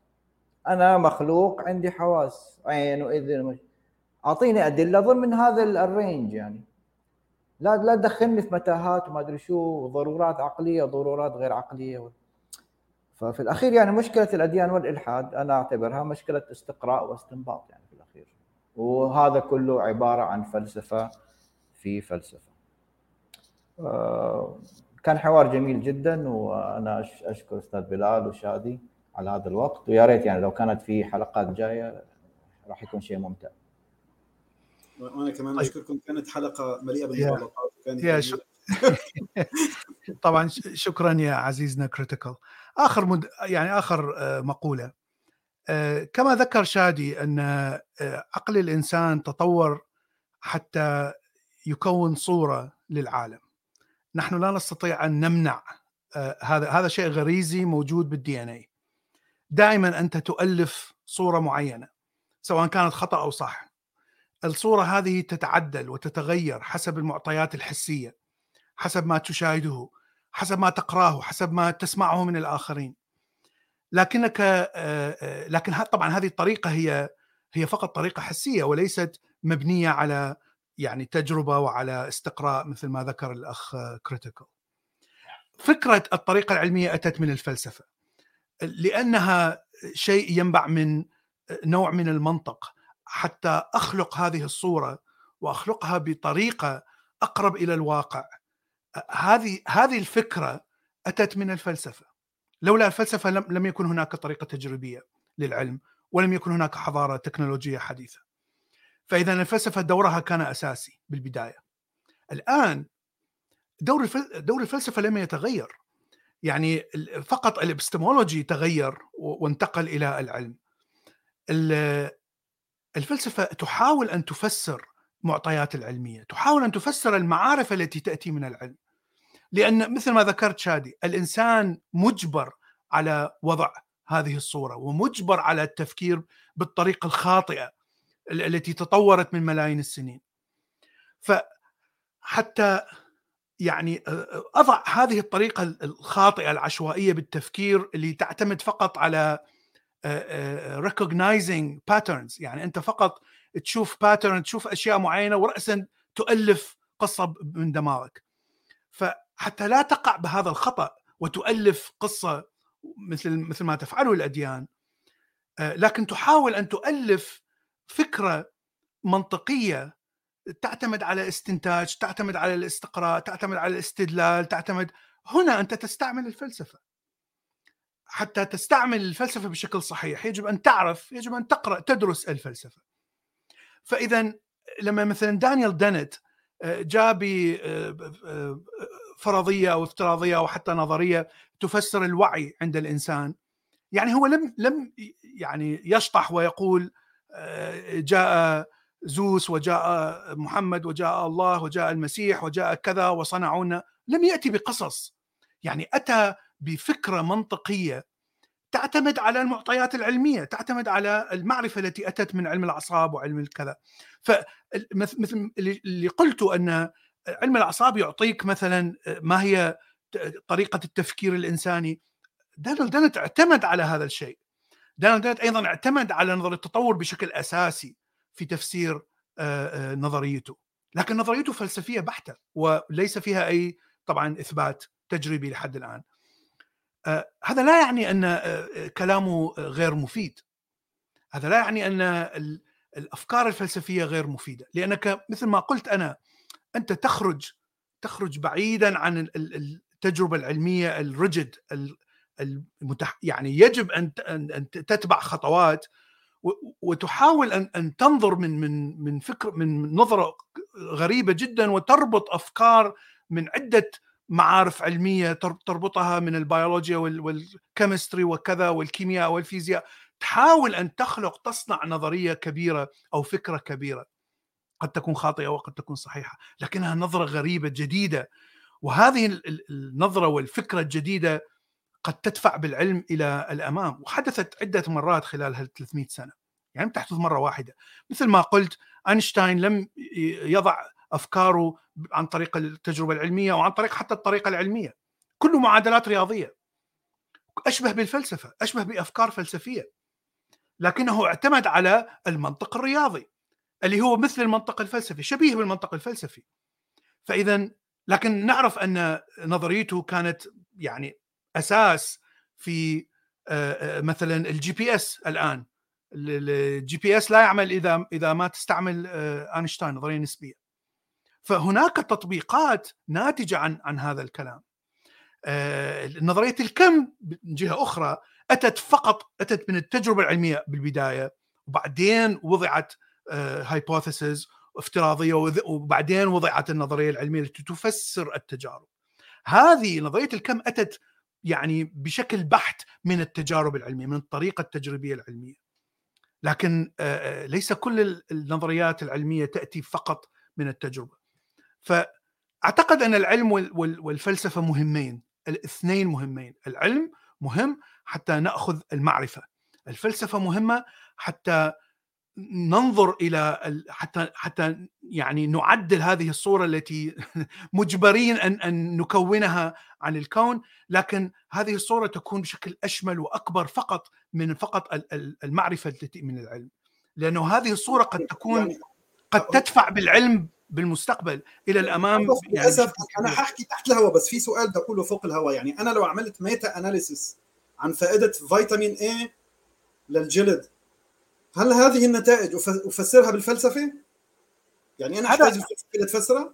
أنا مخلوق عندي حواس عين وإذن أعطيني أدلة ضمن هذا الرينج يعني. لا لا تدخلني في متاهات وما أدري شو ضرورات عقلية ضرورات غير عقلية. ففي الأخير يعني مشكلة الأديان والإلحاد أنا أعتبرها مشكلة استقراء واستنباط يعني في الأخير. وهذا كله عبارة عن فلسفة في فلسفة. كان حوار جميل جدا وأنا أشكر أستاذ بلال وشادي على هذا الوقت. ويا ريت يعني لو كانت في حلقات جاية راح يكون شيء ممتع. وأنا كمان طيب. أشكركم كانت حلقة مليئة بالمغالطات كانت طبعا شكرا يا عزيزنا كريتيكال آخر مد... يعني آخر آه، مقولة. آه، كما ذكر شادي أن عقل الإنسان تطور حتى يكون صورة للعالم. نحن لا نستطيع أن نمنع هذا هذا شيء غريزي موجود بالدي ان اي دائما أنت تؤلف صورة معينة سواء كانت خطأ أو صح. الصورة هذه تتعدل وتتغير حسب المعطيات الحسية حسب ما تشاهده حسب ما تقرأه حسب ما تسمعه من الآخرين. لكنك آه، آه، لكن طبعا هذه الطريقة هي هي فقط طريقة حسية وليست مبنية على يعني تجربة وعلى استقراء مثل ما ذكر الأخ كريتيكال فكرة الطريقة العلمية أتت من الفلسفة لأنها شيء ينبع من نوع من المنطق. حتى أخلق هذه الصورة وأخلقها بطريقة أقرب إلى الواقع هذه هذه الفكرة أتت من الفلسفة. لولا الفلسفة لم لم يكن هناك طريقة تجريبية للعلم ولم يكن هناك حضارة تكنولوجية حديثة. فإذا الفلسفه دورها كان أساسي بالبداية. الآن دور دور الفلسفة لم يتغير. يعني فقط الإبستمولوجي تغير وانتقل إلى العلم. الفلسفة تحاول أن تفسر معطيات العلمية تحاول أن تفسر المعارف التي تأتي من العلم. لأن مثل ما ذكرت شادي الإنسان مجبر على وضع هذه الصورة ومجبر على التفكير بالطريقة الخاطئة التي تطورت من ملايين السنين. فحتى يعني أضع هذه الطريقة الخاطئة العشوائية بالتفكير اللي تعتمد فقط على recognizing patterns. يعني أنت فقط تشوف باترن تشوف أشياء معينة وراسا تؤلف قصة من دماغك. فحتى لا تقع بهذا الخطأ وتؤلف قصة مثل مثل ما تفعله الأديان لكن تحاول أن تؤلف فكرة منطقية تعتمد على استنتاج تعتمد على الاستقراء تعتمد على الاستدلال تعتمد هنا أنت تستعمل الفلسفة. حتى تستعمل الفلسفة بشكل صحيح يجب أن تعرف يجب أن تقرأ تدرس الفلسفة. فإذا لما مثلا دانيال دينت آه، جاء بفرضيه آه، أو افتراضية أو حتى نظرية تفسر الوعي عند الإنسان يعني هو لم لم يعني يشطح ويقول آه، جاء زوس وجاء محمد وجاء الله وجاء المسيح وجاء كذا وصنعونا لم يأتي بقصص يعني أتى بفكرة منطقية تعتمد على المعطيات العلمية، تعتمد على المعرفة التي أتت من علم الأعصاب وعلم الكذا. فمثل اللي قلته أن علم الأعصاب يعطيك مثلا ما هي طريقة التفكير الإنساني. دانت اعتمد على هذا الشيء. دانت أيضا اعتمد على نظريه التطور بشكل أساسي في تفسير نظريته. لكن نظريته فلسفية بحتة وليس فيها أي طبعا إثبات تجريبي لحد الآن. آه، هذا لا يعني أن آه، كلامه غير مفيد هذا لا يعني أن الأفكار الفلسفية غير مفيدة لأنك مثل ما قلت أنا أنت تخرج تخرج بعيدا عن التجربة العلمية الرجد المتح يعني يجب أن أن تتبع خطوات وتحاول أن أن تنظر من من من فكر من نظرة غريبة جدا وتربط أفكار من عدة معارف علمية تربطها من البيولوجيا والكيمستري وكذا والكيمياء والفيزياء. تحاول أن تخلق تصنع نظرية كبيرة أو فكرة كبيرة. قد تكون خاطئة وقد تكون صحيحة لكنها نظرة غريبة جديدة. وهذه النظرة والفكرة الجديدة قد تدفع بالعلم إلى الأمام وحدثت عدة مرات خلال هال 300 سنة. يعني تحدث مرة واحدة. مثل ما قلت أينشتاين لم يضع أفكاره عن طريق التجربة العلمية وعن طريق حتى الطريقة العلمية. كله معادلات رياضية. أشبه بالفلسفة أشبه بأفكار فلسفية. لكنه اعتمد على المنطق الرياضي اللي هو مثل المنطق الفلسفي شبيه بالمنطق الفلسفي. فاذا لكن نعرف أن نظريته كانت يعني أساس في مثلا ال GPS الآن. ال GPS لا يعمل إذا إذا ما تستعمل اينشتاين نظريه نسبية. فهناك تطبيقات ناتجة عن عن هذا الكلام. آه، نظرية الكم من جهة أخرى أتت فقط أتت من التجربة العلمية بالبداية وبعدين وضعت هايبوثيسز آه، افتراضية وبعدين وضعت النظرية العلمية التي تفسر التجارب. هذه نظرية الكم أتت يعني بشكل بحت من التجارب العلمية من الطريقة التجريبية العلمية. لكن آه، آه، ليس كل النظريات العلمية تأتي فقط من التجربة. فأعتقد أن العلم والفلسفة مهمين الاثنين مهمين. العلم مهم حتى نأخذ المعرفة. الفلسفة مهمة حتى ننظر إلى حتى حتى يعني نعدل هذه الصورة التي مجبرين أن أن نكونها عن الكون لكن هذه الصورة تكون بشكل أشمل وأكبر فقط من فقط المعرفة التي من العلم. لأنه هذه الصورة قد تكون يعني قد تدفع بالعلم بالمستقبل. إلى الأمام يعني للأسف أنا حاحكي تحت الهواء بس في سؤال بدي اقوله فوق الهواء. يعني أنا لو عملت meta analysis عن فائدة فيتامين E للجلد هل هذه النتائج أفسرها بالفلسفة؟ يعني أنا احتاج الفلسفه لتفسرها؟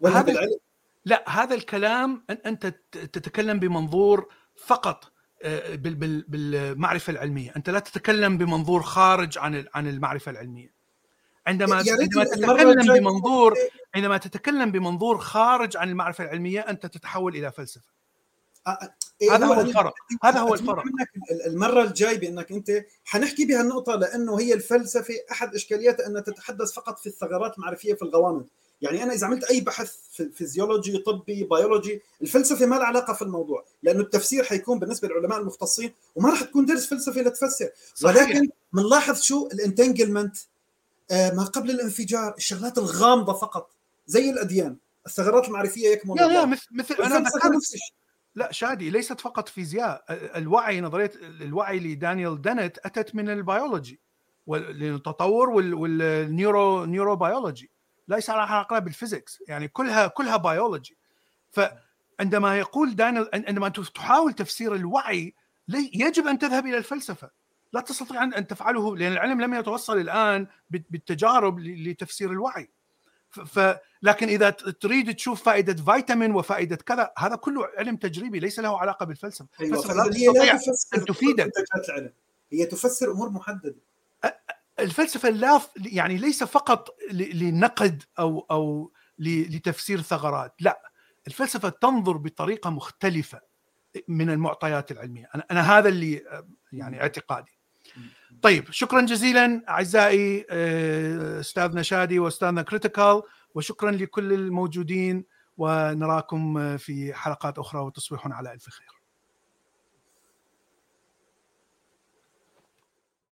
ولا بالعلم؟ لا هذا الكلام أنت تتكلم بمنظور فقط آه، بالمعرفة العلمية، أنت لا تتكلم بمنظور خارج عن عن المعرفة العلمية. عندما عندما تتكلم بمنظور عندما تتكلم بمنظور خارج عن المعرفة العلمية أنت تتحول إلى فلسفة. إيه هذا هو الفرق. هذا هو الفرق. المرة الجاي بإنك أنت حنحكي بهالنقطه لأنه هي الفلسفة أحد إشكالياتها انها تتحدث فقط في الثغرات المعرفية في الغوامض. يعني أنا إذا عملت أي بحث في فيزيولوجي طبي بيولوجي الفلسفة ما لها علاقة في الموضوع لأنه التفسير حيكون بالنسبة للعلماء المختصين وما راح تكون درس فلسفه لتفسر. صحيح. ولكن بنلاحظ شو؟ ال entanglement آه ما قبل الانفجار الشغلات الغامضة فقط زي الأديان. الثغرات المعرفية يكمن لا لا مثل مثل أنا ذكرت لا شادي ليست فقط فيزياء. الوعي نظرية الوعي لدانيال دانيت أتت من البيولوجي والتطور وال neuro neurobiology ليس لها علاقة بال physics يعني كلها كلها بيولوجي. فعندما يقول دانيال عندما تحاول تفسير الوعي يجب أن تذهب إلى الفلسفة. لا تستطيع أن تفعله لأن العلم لم يتوصل الآن بالتجارب لتفسير الوعي. ف لكن إذا تريد تشوف فائدة فيتامين وفائدة كذا هذا كله علم تجريبي ليس له علاقة بالفلسفة. أيوة الفلسفه لا تستطيع أن تفيدك. هي تفسر أمور محددة. الفلسفة لا يعني ليس فقط لنقد أو أو لتفسير ثغرات لا. الفلسفة تنظر بطريقة مختلفة من المعطيات العلمية. أنا أنا هذا اللي يعني اعتقادي. طيب شكرا جزيلا أعزائي أستاذنا شادي وأستاذنا كريتيكال وشكرا لكل الموجودين ونراكم في حلقات أخرى وتصبحون على ألف خير.